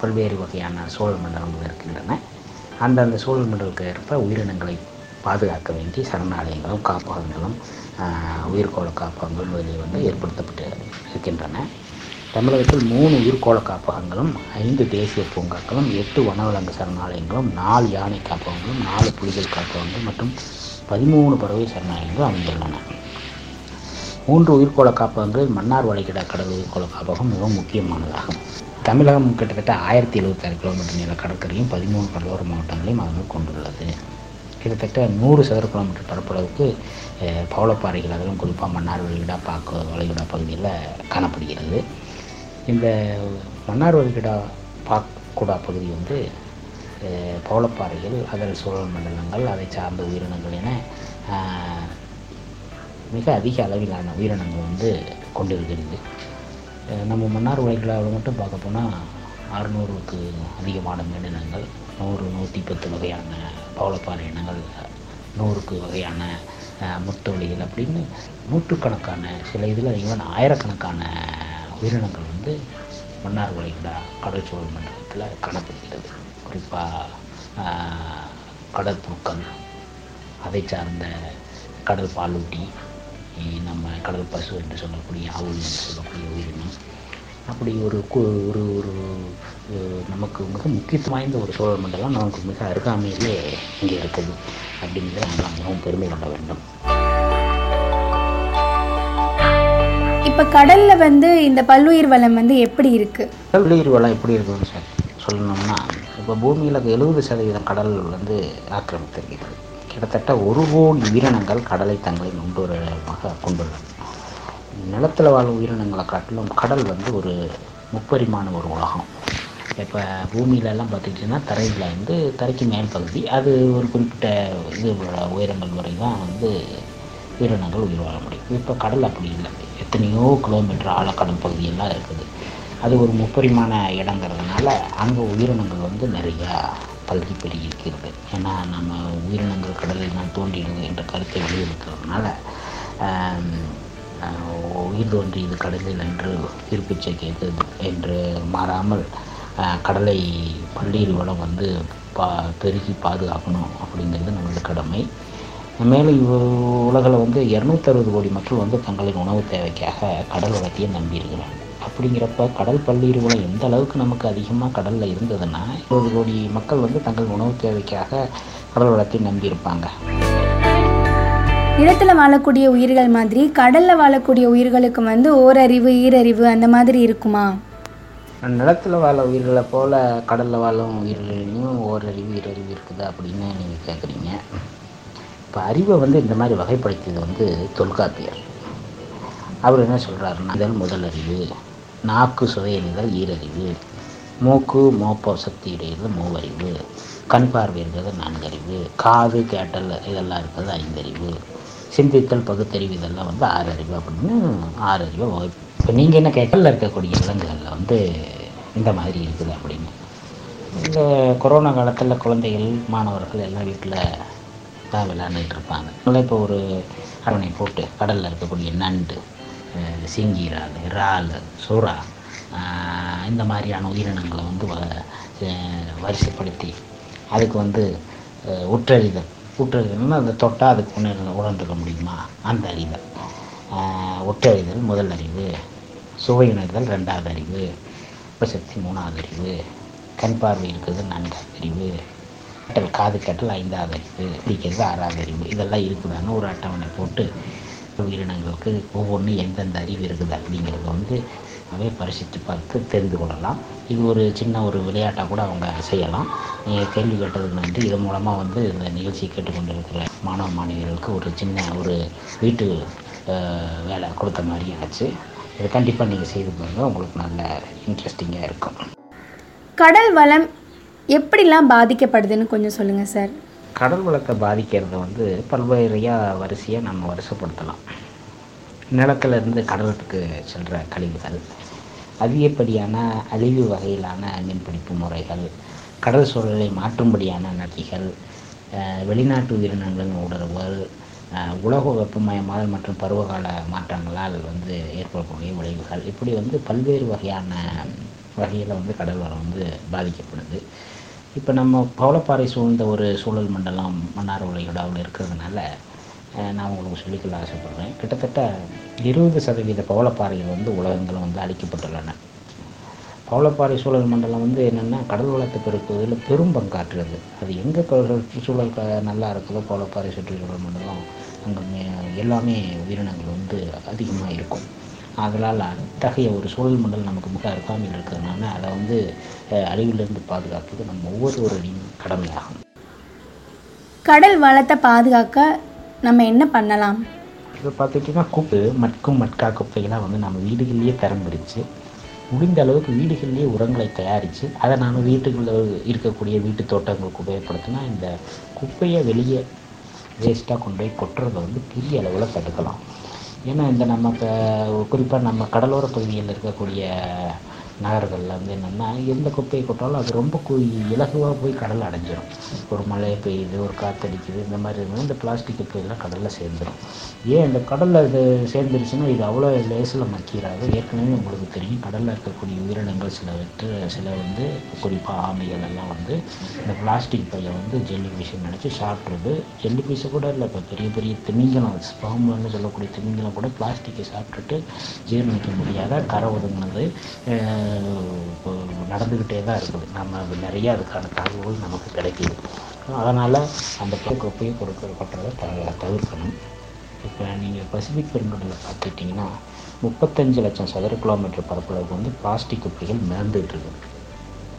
பல்வேறு வகையான சூழல் மண்டலங்கள் இருக்கின்றன. அந்தந்த சூழல் மண்டலுக்கு ஏற்ப உயிரினங்களை பாதுகாக்க வேண்டி சரணாலயங்களும் காப்பகங்களும் உயிர்கோள காப்பகங்கள் முதலிய வந்து ஏற்படுத்தப்பட்டு இருக்கின்றன. தமிழகத்தில் மூணு உயிர்கோள காப்பகங்களும் ஐந்து தேசிய பூங்காக்களும் எட்டு வனவிலங்கு சரணாலயங்களும் நாலு யானை காப்பகங்களும் நாலு புலிகள் காப்பகங்கள் மற்றும் பதிமூணு பறவை சரணாலயங்களும் அமைந்துள்ளன. மூன்று உயிர்கோள காப்பகங்கள் மன்னார் வளைகிட கடல் உயிர்கோள காப்பகம் மிகவும் முக்கியமானதாகும். தமிழகம் கிட்டத்தட்ட ஆயிரத்தி எழுபத்தாறு கிலோமீட்டர் நீள கடற்கரையும் பதிமூணு கடலோர மாவட்டங்களையும் அதனால் கொண்டுள்ளது. கிட்டத்தட்ட நூறு சதுர கிலோமீட்டர் பரப்பளவுக்கு பவளப்பாறைகள் அதிலும் குறிப்பாக மன்னார் வளைகுடா பாக்கு வளைகுடா பகுதியில் காணப்படுகிறது. இந்த மன்னார் வளைகுடா பாக்குடா பகுதி வந்து பவளப்பாறைகள் அதில் சூழல் மண்டலங்கள் அதை சார்ந்த உயிரினங்கள் என மிக அதிக அளவிலான உயிரினங்கள் வந்து கொண்டிருக்கிறது. நம்ம மன்னார் வளைகுடாவில் மட்டும் பார்க்க போனால் அறுநூறுக்கு அதிகமான மீனினங்கள் நூறு நூற்றி பத்து வகையான பவளப்பாறை இனங்கள் நூறுக்கு வகையான முத்தொழிகள் அப்படின்னு நூற்றுக்கணக்கான சில இதில் ஈவன் ஆயிரக்கணக்கான உயிரினங்கள் வந்து மன்னார் வளைகுடா கடல் சூழல் மண்டலத்தில் காணப்படுகிறது குறிப்பாக கடல் அதை சார்ந்த கடல் பாலூட்டி நம்ம கடல் பசு என்று சொல்லக்கூடிய ஆவுள் என்று சொல்லக்கூடிய உயிரினம். அப்படி ஒரு ஒரு ஒரு நமக்கு மிக முக்கியத்துவம் வாய்ந்த ஒரு சோழர் மண்டலம் நமக்கு மிக அருகாமையிலே இங்கே இருக்குது. அப்படிங்கிறத நம்ம மிகவும் பெருமை கொள்ள வேண்டும். இப்போ கடலில் வந்து இந்த பல்லுயிர் வளம் வந்து எப்படி இருக்குது கடலுயிர் வளம் எப்படி இருக்குதுன்னு சொல் சொல்லணும்னா இப்போ பூமியில் எழுபது சதவீதம் கடல் வந்து ஆக்கிரமித்திருக்கிறது. கிட்டத்தட்ட ஒரு கோடி உயிரினங்கள் கடலை தங்களை உண்டுரமாக கொண்டுள்ளது. நிலத்தில் வாழும் உயிரினங்களை காட்டிலும் கடல் வந்து ஒரு முப்பரிமாண ஒரு உலகம். இப்போ பூமியிலலாம் பார்த்துக்கிட்டிங்கன்னா தரையில் வந்து தரைக்கு மேல் பகுதி அது ஒரு குறிப்பிட்ட இது உயரங்கள் வரை தான் வந்து உயிரினங்கள் உயிர் வாழ முடியும். இப்போ கடல் அப்படி இல்லை. எத்தனையோ கிலோமீட்டர் ஆழக்கடல் பகுதியெல்லாம் இருக்குது. அது ஒரு முப்பரிமான இடங்கிறதுனால அங்கே உயிரினங்கள் வந்து நிறையா பல்கி பெருகி இருக்கிறது ஏன்னா நம்ம உயிரினங்கள் கடலில் தான் தோன்றிடுது என்ற கருத்தை வெளியிருக்கிறதுனால உயிர் தோன்றியது கடலில் என்று இருப்பிச்சை கேட்குது என்று மாறாமல் கடலை பள்ளியில் வளம் வந்து பா பெருகி பாதுகாக்கணும் அப்படிங்கிறது நம்மளோட கடமை. மேலும் உலகில் வந்து இரநூத்தறுபது கோடி மக்கள் வந்து தங்களின் உணவு தேவைக்காக கடல் வளத்தையே நம்பியிருக்கிறாங்க அப்படிங்கிறப்ப கடல் பல்லீர் வளம் எந்த அளவுக்கு நமக்கு அதிகமாக கடலில் இருந்ததுன்னா இருபது கோடி மக்கள் வந்து தங்கள் உணவு தேவைக்காக கடல் வளத்தை நம்பி இருப்பாங்க நிலத்துல வாழக்கூடிய உயிர்கள் மாதிரி கடல்ல வாழக்கூடிய உயிர்களுக்கு வந்து ஓரறிவு ஈரறிவு அந்த மாதிரி இருக்குமா? நிலத்தில் வாழ உயிர்களை போல் கடலில் வாழும் உயிர்களையும் ஓரறிவு ஈரறிவு இருக்குது அப்படின்னு நீங்கள் கேட்குறீங்க இப்போ அறிவை வந்து இந்த மாதிரி வகைப்படுத்தியது வந்து தொல்காப்பியர். அவர் என்ன சொல்கிறாருன்னா முதல் அறிவு நாக்கு சுவையறிதல் ஈரறிவு. மூக்கு மோப்ப சக்தி மூவறிவு. கண் பார்வை இருக்கிறது நான்கறிவு. காது கேட்டல் இதெல்லாம் இருக்கிறது ஐந்தறிவு. சிந்தித்தல் பகுத்தறிவு இதெல்லாம் வந்து ஆறறிவு அப்படின்னு ஆறறிவு இப்போ நீங்கள் என்ன கேட்கல இருக்கக்கூடிய விலங்குகளில் வந்து இந்த மாதிரி இருக்குது அப்படின்னு. இந்த கொரோனா காலத்தில் குழந்தைகள் மாணவர்கள் எல்லாம் வீட்டில் தான் விளையாண்டுட்டு இருப்பாங்க. இப்போ ஒரு அரவணை போட்டு கடலில் இருக்கக்கூடிய நண்டு சிங்கிரால் இறால் சுறா இந்த மாதிரியான உயிரினங்களை வந்து வரிசைப்படுத்தி அதுக்கு வந்து உற்றறிதல் உற்றறிதல்னா அந்த தொட்டால் அதுக்கு உணர் உணர்ந்துக்க முடியுமா? அந்த அறிதல். ஒற்றறிதல் உற்றறிதல் முதல் அறிவு சுவையுணர்தல் ரெண்டாவது அறிவு உபசக்தி மூணாவது அறிவு கண் பார்வை இருக்கிறது நான்காவது அறிவு கேட்டல் காது கேட்டல் ஐந்தாவது அறிவு பிடிக்கிறது ஆறாவது அறிவு. இதெல்லாம் இருக்குதான்னு ஒரு அட்டவணை போட்டு உயிரினங்களுக்கு ஒவ்வொன்றும் எந்தெந்த அறிவு இருக்குது அப்படிங்கிறத வந்து அவை பரிசித்து பார்த்து தெரிந்து கொள்ளலாம். இது ஒரு சின்ன ஒரு விளையாட்டாக கூட அவங்க செய்யலாம். நீங்கள் கேள்வி கேட்டதுக்கு நன்றி. இது மூலமாக வந்து இந்த நிகழ்ச்சி கேட்டுக்கொண்டிருக்கிற மாணவ மாணவிகளுக்கு ஒரு சின்ன ஒரு வீட்டு வேலை கொடுத்த மாதிரி ஆச்சு. இதை கண்டிப்பாக நீங்கள் செய்து பாருங்கள் உங்களுக்கு நல்ல இன்ட்ரெஸ்டிங்காக இருக்கும். கடல் வளம் எப்படிலாம் பாதிக்கப்படுதுன்னு கொஞ்சம் சொல்லுங்கள் சார். கடல் வளத்தை பாதிக்கிறத வந்து பல்வேறையாக வரிசையாக நம்ம வரிசைப்படுத்தலாம். நிலத்திலிருந்து கடலுக்கு செல்கிற கழிவுகள் அதிகப்படியான அழிவு வகையிலான மீன்பிடிப்பு முறைகள் கடல் சூழலை மாற்றும்படியான நதிகள் வெளிநாட்டு உயிரினங்களின் உணர்வுகள் உலக வெப்பமயமாதல் மற்றும் பருவகால மாற்றங்களால் வந்து ஏற்படக்கூடிய விளைவுகள். இப்படி வந்து பல்வேறு வகையான வகையில் வந்து கடல் வளம் வந்து பாதிக்கப்படுது. இப்போ நம்ம பவளப்பாறை சூழ்ந்த ஒரு சூழல் மண்டலம் மன்னார் உலகிடாவில் இருக்கிறதுனால நான் உங்களுக்கு சொல்லிக்கொள்ள ஆசைப்படுறேன். கிட்டத்தட்ட இருபது சதவீத பவளப்பாறைகள் வந்து உலகங்களும் வந்து அழிக்கப்பட்டுள்ளன. பவளப்பாறை சூழல் மண்டலம் வந்து என்னென்னா கடல் வளத்தை பெருக்குவதில் பெரும் பங்காற்றுறது அது எங்கே சூழல் நல்லா இருக்குதோ பவளப்பாறை சுற்றுச்சூழல் மண்டலம் அங்கே எல்லாமே உயிரினங்கள் வந்து அதிகமாக இருக்கும். அதனால் அத்தகைய ஒரு சூழல் மண்டலம் நமக்கு மிக அருகாமையில் இருக்கிறதுனால அதை வந்து அழிவிலிருந்து பாதுகாப்பது நம்ம ஒவ்வொருவருடையும் கடமையாகும். கடல் வளத்தை பாதுகாக்க நம்ம என்ன பண்ணலாம்? இப்போ பார்த்துக்கிட்டிங்கன்னா குப்பை மட்கும் மட்கா குப்பைகளாக வந்து நம்ம வீடுகள்லேயே தரம் பிரித்து முடிந்த அளவுக்கு வீடுகள்லேயே உரங்களை தயாரித்து அதை நாம் வீட்டுக்குள்ளே இருக்கக்கூடிய வீட்டு தோட்டங்களுக்கு உபயோகப்படுத்தினா இந்த குப்பையை வெளியே வேஸ்ட்டாக கொண்டு போய் கொட்டுறதை வந்து பெரிய அளவில் தடுக்கலாம். ஏன்னா இந்த நம்ம இப்போ குறிப்பாக நம்ம கடலோர பகுதியில் இருக்கக்கூடிய நகர்களில் வந்து என்னென்னா எந்த குப்பையை கொட்டாலும் அது ரொம்ப கு இலகுவாக போய் கடல் அடைஞ்சிடும் ஒரு மழை பெய்யுது ஒரு காற்றடிக்குது இந்த மாதிரி இருந்தால் இந்த பிளாஸ்டிக் குப்பையெல்லாம் கடலில் சேர்ந்துடும் ஏன் இந்த கடலில் இது சேர்ந்துருச்சுன்னா இது அவ்வளோ லேசில் மக்கிறாது ஏற்கனவே உங்களுக்கு தெரியும் கடலில் இருக்கக்கூடிய உயிரினங்கள் சிலவற்று சில வந்து குறிப்பாக ஆமைகள் எல்லாம் வந்து இந்த பிளாஸ்டிக் பையை வந்து ஜெல்லி ஃபிஷ்ஷை நினச்சி சாப்பிட்றது ஜெல்லி ஃபிஷ்ஷை கூட இல்லை இப்போ பெரிய பெரிய திமிங்கலம் ஸ்பாம்புன்னு சொல்லக்கூடிய திமிங்கலம் கூட பிளாஸ்டிக்கை சாப்பிட்டுட்டு ஜீரணிக்க முடியாத கரை ஒதுங்கினது. நடந்துக்கிட்டே தான் இருக்குது. நம்ம அது நிறைய அதுக்கான தகவல் நமக்கு கிடைக்கிது. அதனால் அந்த குப்பையை கொடுக்குற கொட்டுறதை த தவிர்க்கணும். இப்போ நீங்கள் பசிபிக் பெருங்கடலில் பார்த்துக்கிட்டிங்கன்னா முப்பத்தஞ்சு லட்சம் சதுர கிலோமீட்டர் பரப்பளவுக்கு வந்து பிளாஸ்டிக் குப்பைகள் மிதந்துகிட்டு இருக்குது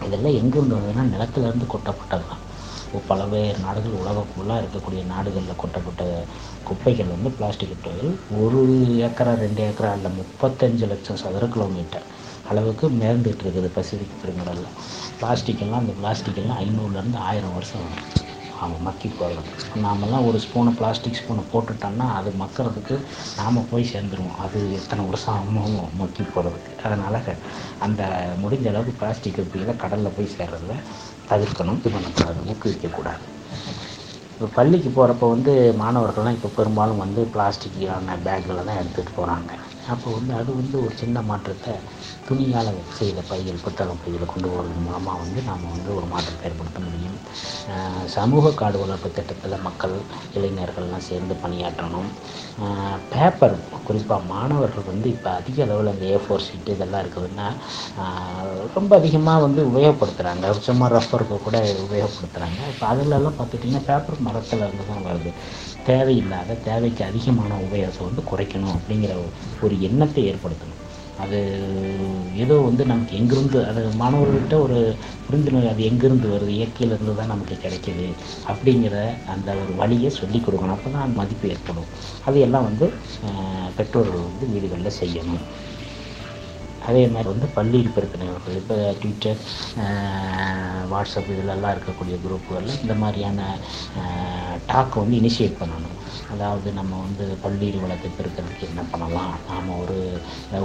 இதெல்லாம் எங்கேருந்து வந்ததுன்னா நிலத்துலேருந்து கொட்டப்பட்டது தான். இப்போ பலவேறு நாடுகள் உலகம் ஃபுல்லாக இருக்கக்கூடிய நாடுகளில் கொட்டப்பட்ட குப்பைகள் வந்து பிளாஸ்டிக் குப்பைகள். ஒரு ஏக்கரா ரெண்டு ஏக்கரா இல்லை முப்பத்தஞ்சு லட்சம் சதுர கிலோமீட்டர். அளவுக்கு மேர்ந்துட்டு இருக்குது பசிபிக் பெருங்கடலில் பிளாஸ்டிக் எல்லாம் அந்த பிளாஸ்டிக் எல்லாம் ஐநூறுலேருந்து ஆயிரம் வருஷம் அவங்க மக்கி போகிறது நாமெல்லாம் ஒரு ஸ்பூனை பிளாஸ்டிக் ஸ்பூனை போட்டுட்டோம்னா அது மக்கிறதுக்கு நாம் போய் சேர்ந்துருவோம். அது எத்தனை வருஷம் ஆகும் மக்கி போகிறதுக்கு அதனால் அந்த முடிஞ்ச அளவுக்கு பிளாஸ்டிக் குப்பிகளை கடலில் போய் சேர்றதில் தவிர்க்கணும். இது பண்ணக்கூடாது ஊக்குவிக்கக்கூடாது இப்போ பள்ளிக்கு போகிறப்ப வந்து மாணவர்கள்லாம் இப்போ பெரும்பாலும் வந்து பிளாஸ்டிக்கான பேக்கில் தான் எடுத்துகிட்டு போகிறாங்க அப்போ வந்து அது வந்து ஒரு சின்ன மாற்றத்தை துணியால் செய்த பைகள் புத்தகம் பையில் கொண்டு போகிறது மூலமாக வந்து நாம் வந்து ஒரு மாற்றத்தை ஏற்படுத்த முடியும். சமூக காடு வளர்ப்பு திட்டத்தில் மக்கள் இளைஞர்கள்லாம் சேர்ந்து பணியாற்றணும். பேப்பர் குறிப்பாக மாணவர்கள் வந்து இப்போ அதிக அளவில் இந்த ஏ ஃபோர் ஷீட்டு இதெல்லாம் இருக்குதுன்னா ரொம்ப அதிகமாக வந்து உபயோகப்படுத்துகிறாங்க சும்மா ரஃபருக்கு கூட உபயோகப்படுத்துகிறாங்க இப்போ அதிலெல்லாம் பார்த்துட்டிங்கன்னா பேப்பர் மரத்தில் இருந்து தான் வருது. தேவையில்லாத தேவைக்கு அதிகமான உபயாசம் வந்து குறைக்கணும் அப்படிங்கிற ஒரு எண்ணத்தை ஏற்படுத்தணும். அது ஏதோ வந்து நமக்கு எங்கிருந்து அது மாணவர்கள்கிட்ட ஒரு புரிந்துணர்வு அது எங்கிருந்து வருது இயற்கையிலேருந்து தான் நமக்கு கிடைக்கிது அப்படிங்கிற அந்த ஒரு வழியை சொல்லிக் கொடுக்கணும். அப்போ தான் மதிப்பு ஏற்படும். அது எல்லாம் வந்து பெற்றோர்கள் வந்து வீடுகளில் செய்யணும். அதே மாதிரி வந்து பள்ளியில் பெருக்கினவர்கள் இப்போ ட்விட்டர் வாட்ஸ்அப் இதிலெல்லாம் இருக்கக்கூடிய குரூப்புகளில் இந்த மாதிரியான டாக்கை வந்து இனிஷியேட் பண்ணணும். அதாவது நம்ம வந்து பள்ளியில் வளத்தை பெருக்கிறதுக்கு என்ன பண்ணலாம்? நாம் ஒரு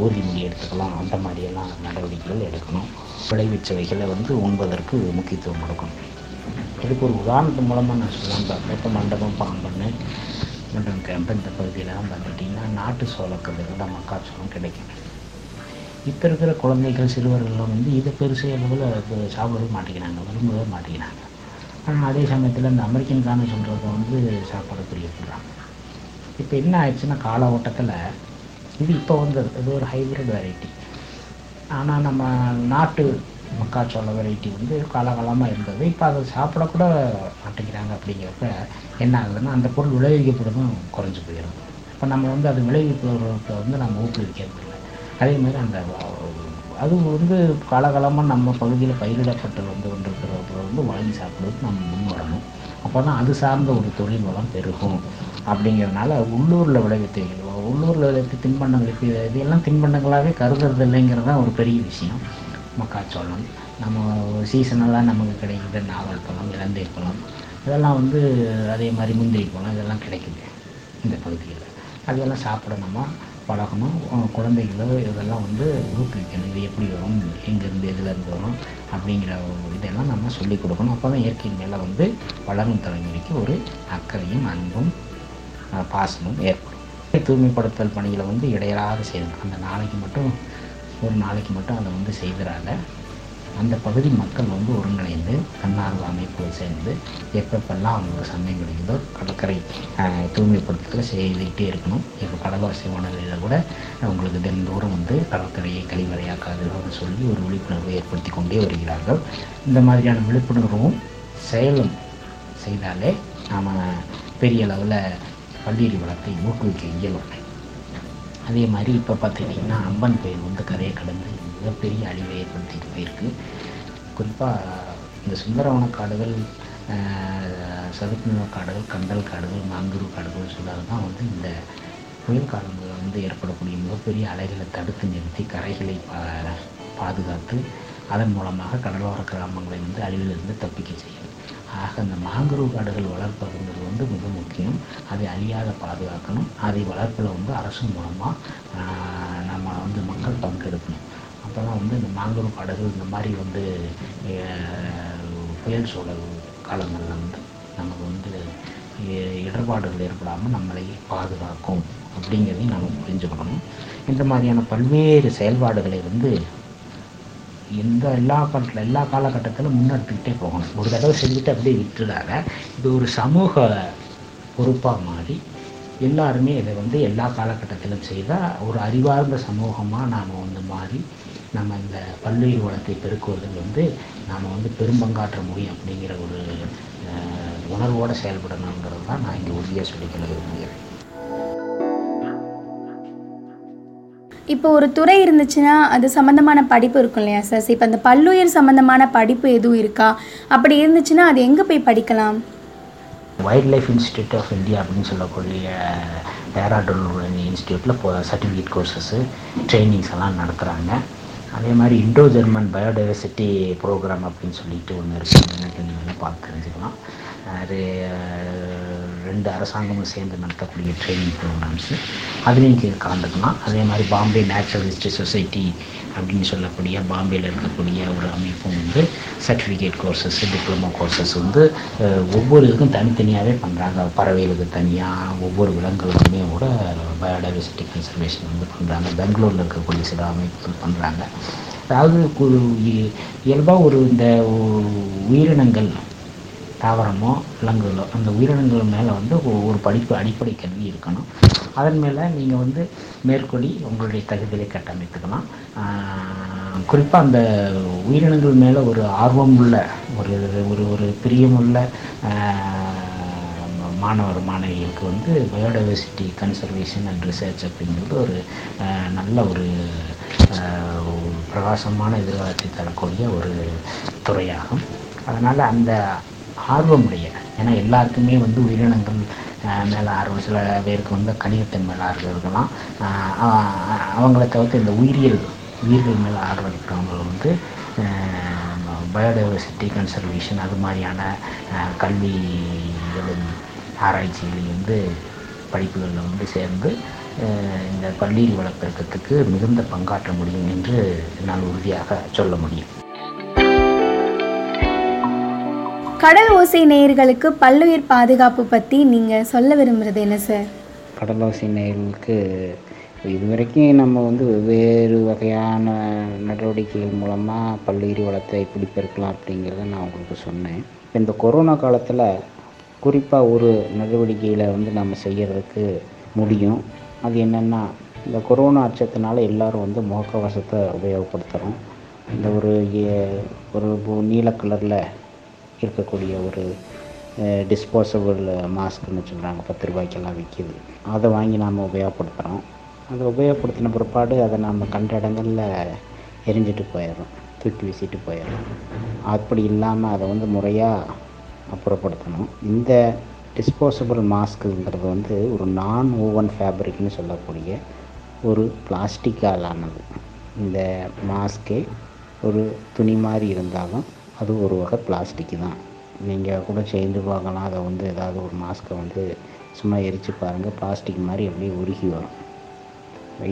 உறுதிமொழி எடுத்துக்கலாம். அந்த மாதிரியெல்லாம் நடவடிக்கைகள் எடுக்கணும். விளைவிச்சவைகளை வந்து உண்பதற்கு முக்கியத்துவம் கொடுக்கணும். இதுக்கு ஒரு உதாரணத்து மூலமாக நான் சொல்லலாம் பார்த்தேன் இப்போ மண்டபம் பாம்பண்ணு மண்டபம் கேம்ப் இந்த பகுதியிலலாம் பார்த்துட்டிங்கன்னா நாட்டு சோளக்கதிர்கள் மக்காச்சோளம் கிடைக்கும். இப்போ இருக்கிற குழந்தைகள் சிறுவர்கள்லாம் வந்து இதை பெருசு அளவில் சாப்பிடவே மாட்டேங்கிறாங்க விரும்பவே மாட்டேங்கிறாங்க. ஆனால் அதே சமயத்தில் இந்த அமெரிக்கன் கான சொல்கிறத வந்து சாப்பாடு பிரியப்படுறாங்க இப்போ என்ன ஆயிடுச்சுன்னா கால ஓட்டத்தில் இது இப்போ வந்தது. இது ஒரு ஹைப்ரிட் வெரைட்டி ஆனால் நம்ம நாட்டு மக்காச்சோள வெரைட்டி வந்து காலகாலமாக இருந்தது. இப்போ அதை சாப்பிடக்கூட மாட்டேங்கிறாங்க அப்படிங்கிறப்ப என்ன ஆகுதுன்னா அந்த பொருள் விளைவிக்கப்படுறதும் குறைஞ்சி போயிடும் இப்போ நம்ம வந்து அது விளைவிப்பவர்களுக்கு வந்து நம்ம ஊக்குவிக்கிறது அதே மாதிரி அந்த அது வந்து காலகாலமாக நம்ம பகுதியில் பயிரிடப்பட்டு வந்து கொண்டிருக்கிறவர்கள் வந்து வாங்கி சாப்பிடுறதுக்கு நம்ம முன் வரணும் அப்போ தான் அது சார்ந்த ஒரு தொழில் வளம் பெருகும். அப்படிங்கிறதுனால உள்ளூரில் விளைவித்தீங்க உள்ளூரில் விளைவித்த தின்பண்டங்களுக்கு இதெல்லாம் தின்பண்டங்களாகவே கருதுறது இல்லைங்கிறது தான் ஒரு பெரிய விஷயம். மக்காச்சோளம் நம்ம சீசனெல்லாம் நமக்கு கிடைக்கிற நாவல் பழம் இலந்தை பழம். இதெல்லாம் வந்து அதே மாதிரி முந்திரி பழம் இதெல்லாம் கிடைக்குது இந்த பகுதியில். அதெல்லாம் சாப்பிட நம்ம பழகணும். குழந்தைகளோ இதெல்லாம் வந்து ஊக்குவிக்கணும். இது எப்படி வரும்? எங்கேருந்து எதுலேருந்து வரும்? அப்படிங்கிற ஒரு இதெல்லாம் நம்ம சொல்லிக் கொடுக்கணும். அப்போ தான் இயற்கை மேலே வந்து வளரும் தலைமுறைக்கு ஒரு அக்கறையும் அன்பும் பாசமும் ஏற்படும். தூய்மைப்படுத்தல் பணிகளை வந்து இடையறாத செய்யணும். அந்த நாளைக்கு மட்டும் ஒரு நாளைக்கு மட்டும் அதை வந்து செய்கிறாங்க அந்த பகுதி மக்கள் வந்து ஒருங்கிணைந்து தன்னார்வ அமைப்புகள் சேர்ந்து எப்பப்பெல்லாம் அவங்களுக்கு சமயம் கிடைக்குதோ கடற்கரை ஆஹ், செய்துக்கிட்டே இருக்கணும். இப்போ கடலவாசி வானொலியில் கூட அவங்களுக்கு தினந்தோறும் வந்து கடற்கரையை கழிவறையாக்காதுன்னு சொல்லி ஒரு விழிப்புணர்வை ஏற்படுத்தி கொண்டே வருகிறார்கள். இந்த மாதிரியான விழிப்புணர்வும் செயலும் செய்தாலே நாம் பெரிய அளவில் பள்ளியறி வளத்தை ஊக்குவிக்க இயலும். அதே மாதிரி இப்போ பார்த்துக்கிட்டிங்கன்னா அம்பன் கோயில் வந்து கரையை கடந்து மிகப்பெரிய அழிவை ஏற்படுத்திட்டு போயிருக்கு. குறிப்பாக இந்த சுந்தரவன காடுகள் சதுப்புநில காடுகள் கண்டல் காடுகள் மாங்குரு காடுகள் சொல்லாது தான் வந்து இந்த புயல் காலங்களில் வந்து ஏற்படக்கூடிய மிகப்பெரிய அலைகளை தடுத்து நிறுத்தி கரைகளை பா பாதுகாத்து அதன் மூலமாக கடலோர கிராமங்களை வந்து அழிவிலிருந்து தப்பிக்க செய்யும். ஆக அந்த மாங்குருவ் காடுகள் வளர்ப்பதுங்கிறது வந்து மிக முக்கியம். அதை அழியாத பாதுகாக்கணும். அதை வளர்ப்பில் வந்து அரசு மூலமாக நம்ம வந்து மக்கள் பங்கெடுக்கணும். அப்போ தான் வந்து இந்த மாங்குருவ் படகு இந்த மாதிரி வந்து புயல் சூழல் காலங்களில் வந்து நமக்கு வந்து இடர்பாடுகள் ஏற்படாமல் நம்மளை பாதுகாக்கும் அப்படிங்கிறதையும் நம்ம புரிஞ்சுக்கணும். இந்த மாதிரியான பல்வேறு செயல்பாடுகளை வந்து எந்த எல்லா காலத்தில் எல்லா காலகட்டத்திலும் முன்னெடுத்துக்கிட்டே போகணும். ஒரு தடவை செஞ்சுட்டு அப்படியே விட்டுடாத இது ஒரு சமூக பொறுப்பாக மாறி எல்லாருமே இதை வந்து எல்லா காலகட்டத்திலும் செய்தால் ஒரு அறிவார்ந்த சமூகமாக நாம் வந்து மாறி நம்ம இந்த பல்லுயிர் வளத்தை பெருக்குவதில் வந்து நாம் வந்து பெரும்பங்காற்ற முடியும் அப்படிங்கிற ஒரு உணர்வோடு செயல்படணுங்கிறது தான் நான் இங்கே உறுதியாக சொல்லிக்கொள்ள விரும்புகிறேன். இப்போ ஒரு துறை இருந்துச்சுன்னா அது சம்மந்தமான படிப்பு இருக்கும் இல்லையா சார்? இப்போ அந்த பல்லுயிர் சம்மந்தமான படிப்பு எதுவும் இருக்கா? அப்படி இருந்துச்சுன்னா அது எங்கே போய் படிக்கலாம்? Wildlife institute of India அப்படின்னு சொல்லக்கூடிய டேராடூன் இன்ஸ்டியூட்டில் இப்போ சர்டிஃபிகேட் கோர்சஸ்ஸு ட்ரைனிங்ஸ் எல்லாம் நடத்துகிறாங்க அதே மாதிரி இண்டோ ஜெர்மன் பயோடைவர்சிட்டி ப்ரோக்ராம் அப்படின்னு சொல்லிட்டு ஒன்று இருக்குது பார்த்து தெரிஞ்சுக்கலாம். அது ரெண்டு அரசாங்கமும் சேர்ந்து நடத்தக்கூடிய ட்ரைனிங் ப்ரோக்ராம்ஸு அதுலேயும் கீழே கலந்துக்கலாம். அதே மாதிரி பாம்பே நேச்சுரல் ஹிஸ்ட்ரி சொசைட்டி அப்படின்னு சொல்லக்கூடிய பாம்பேயில் இருக்கக்கூடிய ஒரு அமைப்பும் வந்து சர்டிஃபிகேட் கோர்சஸ் டிப்ளமோ கோர்சஸ் வந்து ஒவ்வொரு இதுக்கும் தனித்தனியாகவே பண்ணுறாங்க பறவைகளுக்கு தனியாக ஒவ்வொரு விலங்குகளுக்குமே கூட பயோடைவர்சிட்டி கன்சர்வேஷன் வந்து பண்ணுறாங்க பெங்களூரில் இருக்கக்கூடிய சில அமைப்புகள் பண்ணுறாங்க அதாவது இயல்பாக ஒரு இந்த உயிரினங்கள் தாவரமோ விலங்குகளோ அந்த உயிரினங்கள் மேலே வந்து ஒரு படிப்பு அடிப்படை கல்வி இருக்கணும். அதன் மேலே நீங்கள் வந்து மேற்கொள்ளி உங்களுடைய தகுதியை கட்டமைத்துக்கலாம். குறிப்பாக அந்த உயிரினங்கள் மேலே ஒரு ஆர்வம் உள்ள ஒரு ஒரு ஒரு பிரியமுள்ள மாணவர் மாணவிகளுக்கு வந்து பயோடைவர்சிட்டி கன்சர்வேஷன் அண்ட் ரிசர்ச் அப்படிங்கிறது ஒரு நல்ல ஒரு பிரகாசமான எதிர்காலத்தை தரக்கூடிய ஒரு துறையாகும். அதனால் அந்த ஆர்வமுடைய. ஏன்னா எல்லாருக்குமே வந்து உயிரினங்கள் மேலே ஆர்வம். சில பேருக்கு வந்து கணிதத்தின் மேலே ஆர்வம் இருக்கலாம். ஆஹ், அவங்கள தவிர்த்து இந்த உயிரியல் உயிர்கள் மேலே ஆர்வம் இருக்கிறவங்க வந்து பயோடைவர்சிட்டி கன்சர்வேஷன் அது மாதிரியான ஆஹ், கல்விகளும் ஆராய்ச்சிகளையும் வந்து படிப்புகளில் வந்து சேர்ந்து இந்த பள்ளியில் வளப்பெருக்கத்துக்கு மிகுந்த பங்காற்ற முடியும் என்று என்னால் உறுதியாக சொல்ல முடியும். கடல் ஓசை நேயர்களுக்கு பல்லுயிர் பாதுகாப்பு பற்றி நீங்கள் சொல்ல விரும்புகிறது என்ன சார் கடல் ஓசை நேயர்களுக்கு இதுவரைக்கும் நம்ம வந்து வெவ்வேறு வகையான நடவடிக்கைகள் மூலமாக பல்லுயிர் வளத்தை எப்படி பெருக்கலாம் அப்படிங்கிறத நான் உங்களுக்கு சொன்னேன். இப்போ இந்த கொரோனா காலத்தில் குறிப்பாக ஒரு நடவடிக்கையில் வந்து நம்ம செய்கிறதுக்கு முடியும். அது என்னென்னா இந்த கொரோனா அச்சத்தினால எல்லோரும் வந்து முகக்கவசத்தை உபயோகப்படுத்துகிறோம் இந்த ஒரு ஏ- ஒரு நீல கலரில் இருக்கக்கூடிய ஒரு டிஸ்போசபிள் மாஸ்க்னு சொல்கிறாங்க பத்து ரூபாய்க்கெல்லாம் விற்கிது அதை வாங்கி நாம் உபயோகப்படுத்துகிறோம் அதை உபயோகப்படுத்தின பிற்பாடு அதை நாம் கண்ட இடங்களில் எரிஞ்சிட்டு போயிடுறோம். தூக்கி வீசிட்டு போயிடுறோம். அப்படி இல்லாமல் அதை வந்து முறையாக அப்புறப்படுத்தணும். இந்த டிஸ்போசபிள் மாஸ்க்குங்கிறது வந்து ஒரு நான் ஓவன் ஃபேப்ரிக்னு சொல்லக்கூடிய ஒரு பிளாஸ்டிக்கால் ஆனது இந்த மாஸ்கே ஒரு துணி மாதிரி இருந்தாலும் அது ஒரு வகை பிளாஸ்டிக் தான். நீங்கள் கூட சேர்ந்து பார்க்கலாம். அதை வந்து ஏதாவது ஒரு மாஸ்க்கை வந்து சும்மா எரித்து பாருங்கள் பிளாஸ்டிக் மாதிரி அப்படியே உருகி வரும்.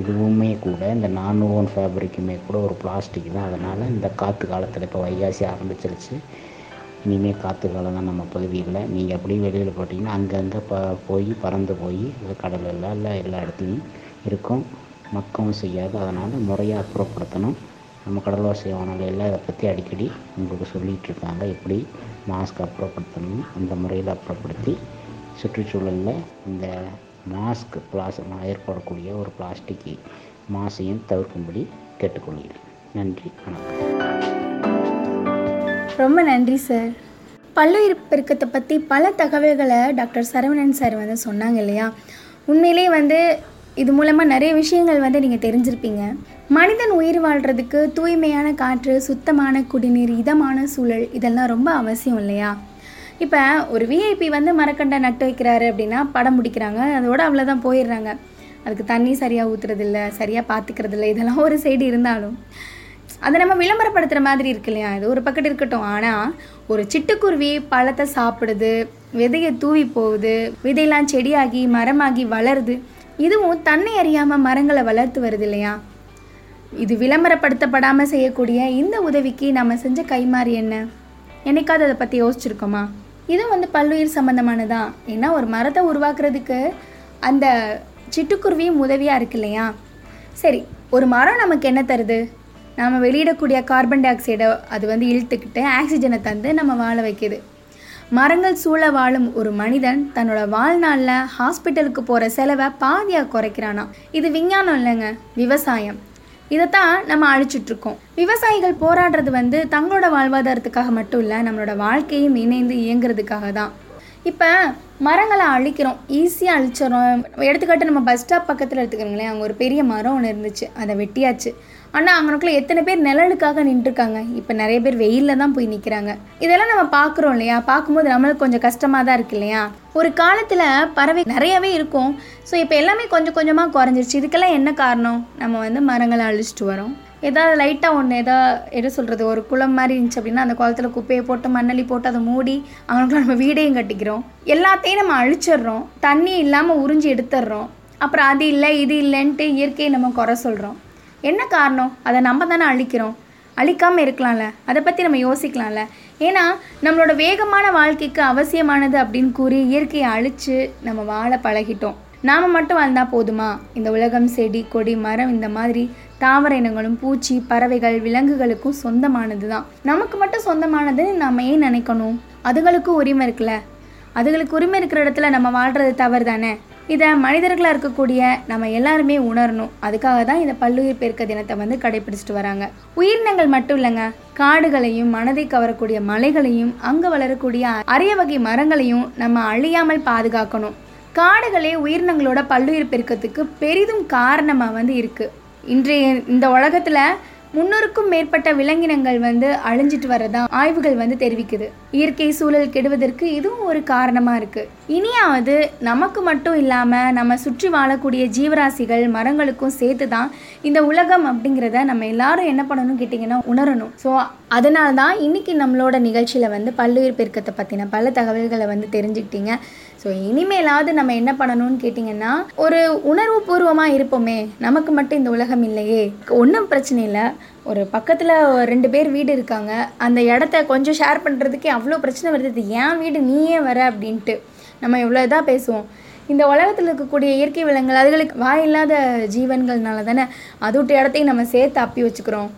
இதுவுமே கூட இந்த நான் ஓன் ஃபேப்ரிக்குமே கூட ஒரு பிளாஸ்டிக் தான். அதனால் இந்த காற்று காலத்தில் இப்போ வைகாசி ஆரம்பிச்சிருச்சு. இனிமேல் காற்று காலம் தான் நம்ம பகுதியில். நீங்கள் அப்படியே வெளியில் போட்டிங்கன்னா அங்கங்கே ப போய் பறந்து போய் இல்லை கடலில் இல்லை எல்லா இடத்துலையும் இருக்கும். மக்கவும் செய்யாது. அதனால் முறையாக அப்புறப்படுத்தணும் நம்ம கடலோசை வானொலியில் இதை பற்றி அடிக்கடி உங்களுக்கு சொல்லிகிட்டு இருக்காங்க. எப்படி மாஸ்க் அப்புறப்படுத்தணும் அந்த முறையில் அப்புறப்படுத்தி சுற்றுச்சூழலில் இந்த மாஸ்க் பிளாஸ் ஏற்படக்கூடிய ஒரு பிளாஸ்டிக் மாசையும் தவிர்க்கும்படி கேட்டுக்கொள்கிறேன். நன்றி வணக்கம். ரொம்ப நன்றி சார் பல்லுயிர் பெருக்கத்தை பற்றி பல தகவல்களை டாக்டர் சரவணன் சார் வந்து சொன்னாங்க இல்லையா? உண்மையிலே வந்து இது மூலமாக நிறைய விஷயங்கள் வந்து நீங்கள் தெரிஞ்சிருப்பீங்க. மனிதன் உயிர் வாழ்கிறதுக்கு தூய்மையான காற்று சுத்தமான குடிநீர் இதமான சூழல் இதெல்லாம் ரொம்ப அவசியம் இல்லையா? இப்போ ஒரு விஐபி வந்து மரக்கண்டை நட்டு வைக்கிறாரு அப்படின்னா படம் பிடிக்கிறாங்க. அதோட அவ்வளோதான் போயிடுறாங்க. அதுக்கு தண்ணி சரியாக ஊற்றுறதில்ல சரியாக பார்த்துக்கிறது இல்லை இதெல்லாம் ஒரு சைடு இருந்தாலும். அதை நம்ம விளம்பரப்படுத்துகிற மாதிரி இருக்கு இல்லையா? இது ஒரு பக்கத்து இருக்கட்டும். ஆனால் ஒரு சிட்டுக்குருவி பழத்தை சாப்பிடுது விதையை தூவி போகுது விதையெல்லாம் செடியாகி மரமாகி வளருது. இதுவும் தன்னை அறியாமல் மரங்களை வளர்த்து வருது இல்லையா இது விளம்பரப்படுத்தப்படாமல் செய்யக்கூடிய இந்த உதவிக்கு நம்ம செஞ்ச கைமாறி என்ன? என்னைக்காவது அதை பற்றி யோசிச்சிருக்கோமா? இதுவும் வந்து பல்லுயிர் சம்மந்தமானதான் ஏன்னா ஒரு மரத்தை உருவாக்குறதுக்கு அந்த சிட்டுக்குருவியும் உதவியாக இருக்கு இல்லையா? சரி ஒரு மரம் நமக்கு என்ன தருது? நாம் வெளியிடக்கூடிய கார்பன் டை ஆக்சைடை அது வந்து இழுத்துக்கிட்டு ஆக்சிஜனை தந்து நம்ம வாழ வைக்குது. மரங்கள் சூழ வாழும் ஒரு மனிதன் தன்னோட வாழ்நாளில் ஹாஸ்பிட்டலுக்கு போகிற செலவை பாதியாக குறைக்கிறானா? இது விஞ்ஞானம் இல்லைங்க விவசாயம். இதைத்தான் நம்ம அழிச்சிட்ருக்கோம். விவசாயிகள் போராடுறது வந்து தங்களோட வாழ்வாதாரத்துக்காக மட்டும் இல்லை நம்மளோட வாழ்க்கையும் இணைந்து இயங்குறதுக்காக தான். இப்போ மரங்களை அழிக்கிறோம் ஈஸியாக அழிச்சிடறோம். எடுத்துக்காட்டு நம்ம பஸ் ஸ்டாப் பக்கத்தில் எடுத்துக்கிறோங்களேன் அங்கே ஒரு பெரிய மரம் ஒன்று இருந்துச்சு அதை வெட்டியாச்சு. ஆனால் அங்கனுக்குள்ளே எத்தனை பேர் நிழலுக்காக நின்றுருக்காங்க. இப்போ நிறைய பேர் வெயிலில் தான் போய் நிற்கிறாங்க இதெல்லாம் நம்ம பார்க்குறோம் இல்லையா? பார்க்கும்போது நம்மளுக்கு கொஞ்சம் கஷ்டமாக தான் இருக்கு இல்லையா? ஒரு காலத்தில் பறவை நிறையவே இருக்கும். ஸோ இப்போ எல்லாமே கொஞ்சம் கொஞ்சமாக குறைஞ்சிருச்சு. இதுக்கெல்லாம் என்ன காரணம்? நம்ம வந்து மரங்களை அழிச்சிட்டு வரோம். ஏதாவது லைட்டாக ஒன்று எதாவது என்ன சொல்கிறது ஒரு குளம் மாதிரி இருந்துச்சு அப்படின்னா அந்த குளத்துல குப்பையை போட்டு மண்ணள்ளி போட்டு அதை மூடி அவங்களுக்குள்ள நம்ம வீடையும் கட்டிக்கிறோம். எல்லாத்தையும் நம்ம அழிச்சிடுறோம். தண்ணி இல்லாமல் உறிஞ்சி எடுத்துடுறோம். அப்புறம் அது இல்லை இது இல்லைன்ட்டு இயற்கையை நம்ம குறை சொல்கிறோம் என்ன காரணம்? அதை நம்ம தானே அழிக்கிறோம். அழிக்காமல் இருக்கலாம்ல. அதை பற்றி நம்ம யோசிக்கலாம்ல. ஏன்னா நம்மளோட வேகமான வாழ்க்கைக்கு அவசியமானது அப்படின்னு கூறி இயற்கையை அழித்து நம்ம வாழ பழகிட்டோம். நாம் மட்டும் வாழ்ந்தால் போதுமா? இந்த உலகம் செடி கொடி மரம் இந்த மாதிரி தாவர இனங்களும் பூச்சி பறவைகள் விலங்குகளுக்கும் சொந்தமானது தான். நமக்கு மட்டும் சொந்தமானதுன்னு நம்ம ஏன் நினைக்கணும்? அதுகளுக்கும் உரிமை இருக்குல்ல. அதுகளுக்கு உரிமை இருக்கிற இடத்துல நம்ம வாழ்கிறது தவறு தானே இதை மனிதர்களாக இருக்கக்கூடிய நம்ம எல்லாருமே உணரணும். அதுக்காக தான் இந்த பல்லுயிர் பெருக்க தினத்தை வந்து கடைபிடிச்சிட்டு வராங்க. உயிரினங்கள் மட்டும் இல்லைங்க. காடுகளையும் மனதை கவரக்கூடிய மலைகளையும் அங்கே வளரக்கூடிய அரிய வகை மரங்களையும் நம்ம அழியாமல் பாதுகாக்கணும். காடுகளே உயிரினங்களோட பல்லுயிர் பெருக்கத்துக்கு பெரிதும் காரணமாக வந்து இருக்குது இன்றைய இந்த உலகத்தில் முன்னூறுக்கும் மேற்பட்ட விலங்கினங்கள் வந்து அழிஞ்சிட்டு வரதா ஆய்வுகள் வந்து தெரிவிக்குது. இயற்கை சூழல் கெடுவதற்கு இதுவும் ஒரு காரணமாக இருக்குது இனியாவது நமக்கு மட்டும் இல்லாமல் நம்ம சுற்றி வாழக்கூடிய ஜீவராசிகள் மரங்களுக்கும் சேர்த்து தான் இந்த உலகம் அப்படிங்கிறத நம்ம எல்லாரும் என்ன பண்ணணும் கேட்டிங்கன்னா உணரணும். ஸோ அதனால தான் இன்றைக்கி நம்மளோட நிகழ்ச்சியில் வந்து பல்லுயிர் பெருக்கத்தை பற்றின பல தகவல்களை வந்து தெரிஞ்சுக்கிட்டீங்க. ஸோ இனிமேலாவது நம்ம என்ன பண்ணணும்னு கேட்டிங்கன்னா ஒரு உணர்வு பூர்வமாக இருப்போமே நமக்கு மட்டும் இந்த உலகம் இல்லையே. ஒன்றும் பிரச்சனை இல்லை. ஒரு பக்கத்தில் ரெண்டு பேர் வீடு இருக்காங்க. அந்த இடத்த கொஞ்சம் ஷேர் பண்ணுறதுக்கே அவ்வளோ பிரச்சனை வருது. இது ஏன் வீடு நீயே வர அப்படின்ட்டு. நம்ம எவ்வளோ இதாக பேசுவோம். இந்த உலகத்தில் இருக்கக்கூடிய இயற்கை விலங்குகள் அதுகளுக்கு வாயில்லாத ஜீவன்கள்னால தானே அது விட்டு இடத்தையும் நம்ம சேர்த்து அப்பி வச்சுக்கிறோம்.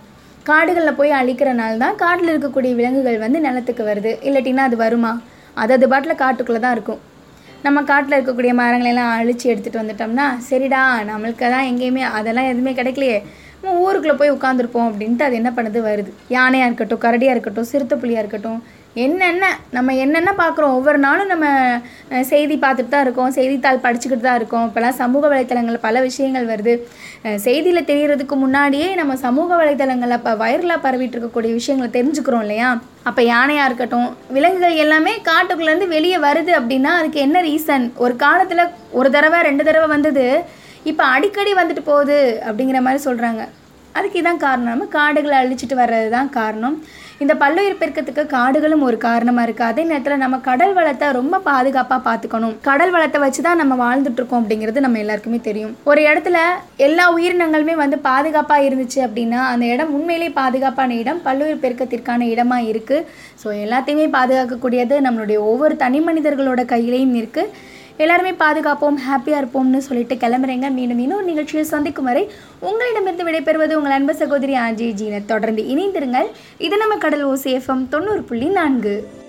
காடுகளில் போய் அழிக்கிறனால தான் காட்டில் இருக்கக்கூடிய விலங்குகள் வந்து நிலத்துக்கு வருது. இல்லாட்டினா அது வருமா? அது அது பாட்டில் காட்டுக்குள்ளே தான் இருக்கும். நம்ம காட்டில் இருக்கக்கூடிய மரங்களெல்லாம் அழித்து எடுத்துகிட்டு வந்துட்டோம்னா சரிடா நம்மளுக்கு தான் எங்கேயுமே அதெல்லாம் எதுவுமே கிடைக்கலையே. நம்ம ஊருக்குள்ளே போய் உட்காந்துருப்போம் அப்படின்ட்டு அது என்ன பண்ணுது வருது. யானையாக இருக்கட்டும் கரடியாக இருக்கட்டும் சிறுத்தை புலியாக இருக்கட்டும் என்னென்ன நம்ம என்னென்ன பார்க்குறோம்? ஒவ்வொரு நாளும் நம்ம செய்தி பார்த்துட்டு தான் இருக்கோம். செய்தித்தாள் படிச்சுக்கிட்டு தான் இருக்கோம். இப்போலாம் சமூக வலைத்தளங்களில் பல விஷயங்கள் வருது. செய்தியில் தெரிகிறதுக்கு முன்னாடியே நம்ம சமூக வலைத்தளங்களில் இப்போ வைரலாக பரவிட்டு இருக்கக்கூடிய விஷயங்களை தெரிஞ்சுக்கிறோம் இல்லையா? அப்போ யானையாக இருக்கட்டும் விலங்குகள் எல்லாமே காட்டுக்குள்ளேருந்து வெளியே வருது அப்படின்னா அதுக்கு என்ன ரீசன்? ஒரு காலத்தில் ஒரு தடவை ரெண்டு தடவை வந்தது இப்போ அடிக்கடி வந்துட்டு போகுது அப்படிங்கிற மாதிரி சொல்கிறாங்க அதுக்கு இதான் காரணம். நம்ம காடுகளை அழிச்சிட்டு வர்றது தான் காரணம். இந்த பல்லுயிர் பெருக்கத்துக்கு காடுகளும் ஒரு காரணமாக இருக்குது அதே நேரத்தில் நம்ம கடல் வளத்தை ரொம்ப பாதுகாப்பாக பார்த்துக்கணும் கடல் வளத்தை வச்சு தான் நம்ம வாழ்ந்துட்டு இருக்கோம் அப்படிங்கிறது நம்ம எல்லாருக்குமே தெரியும். ஒரு இடத்துல எல்லா உயிரினங்களுமே வந்து பாதுகாப்பாக இருந்துச்சு அப்படின்னா அந்த இடம் உண்மையிலேயே பாதுகாப்பான இடம் பல்லுயிர் பெருக்கத்திற்கான இடமாக இருக்குது ஸோ எல்லாத்தையுமே பாதுகாக்கக்கூடியது நம்மளுடைய ஒவ்வொரு தனி மனிதர்களோட கையிலையும் இருக்குது எல்லாருமே பாதுகாப்போம் ஹாப்பியாக இருப்போம்னு சொல்லிட்டு கிளம்புறேங்க. மீண்டும் இன்னொரு நிகழ்ச்சியை சந்திக்கும் வரை உங்களிடமிருந்து விடைபெறுவது உங்கள் அன்பு சகோதரி ஆஜய் ஜீன தொடர்ந்து இணைந்திருங்கள். இது நம்ம கடல் ஓசேஃபம் தொண்ணூறு புள்ளி நான்கு.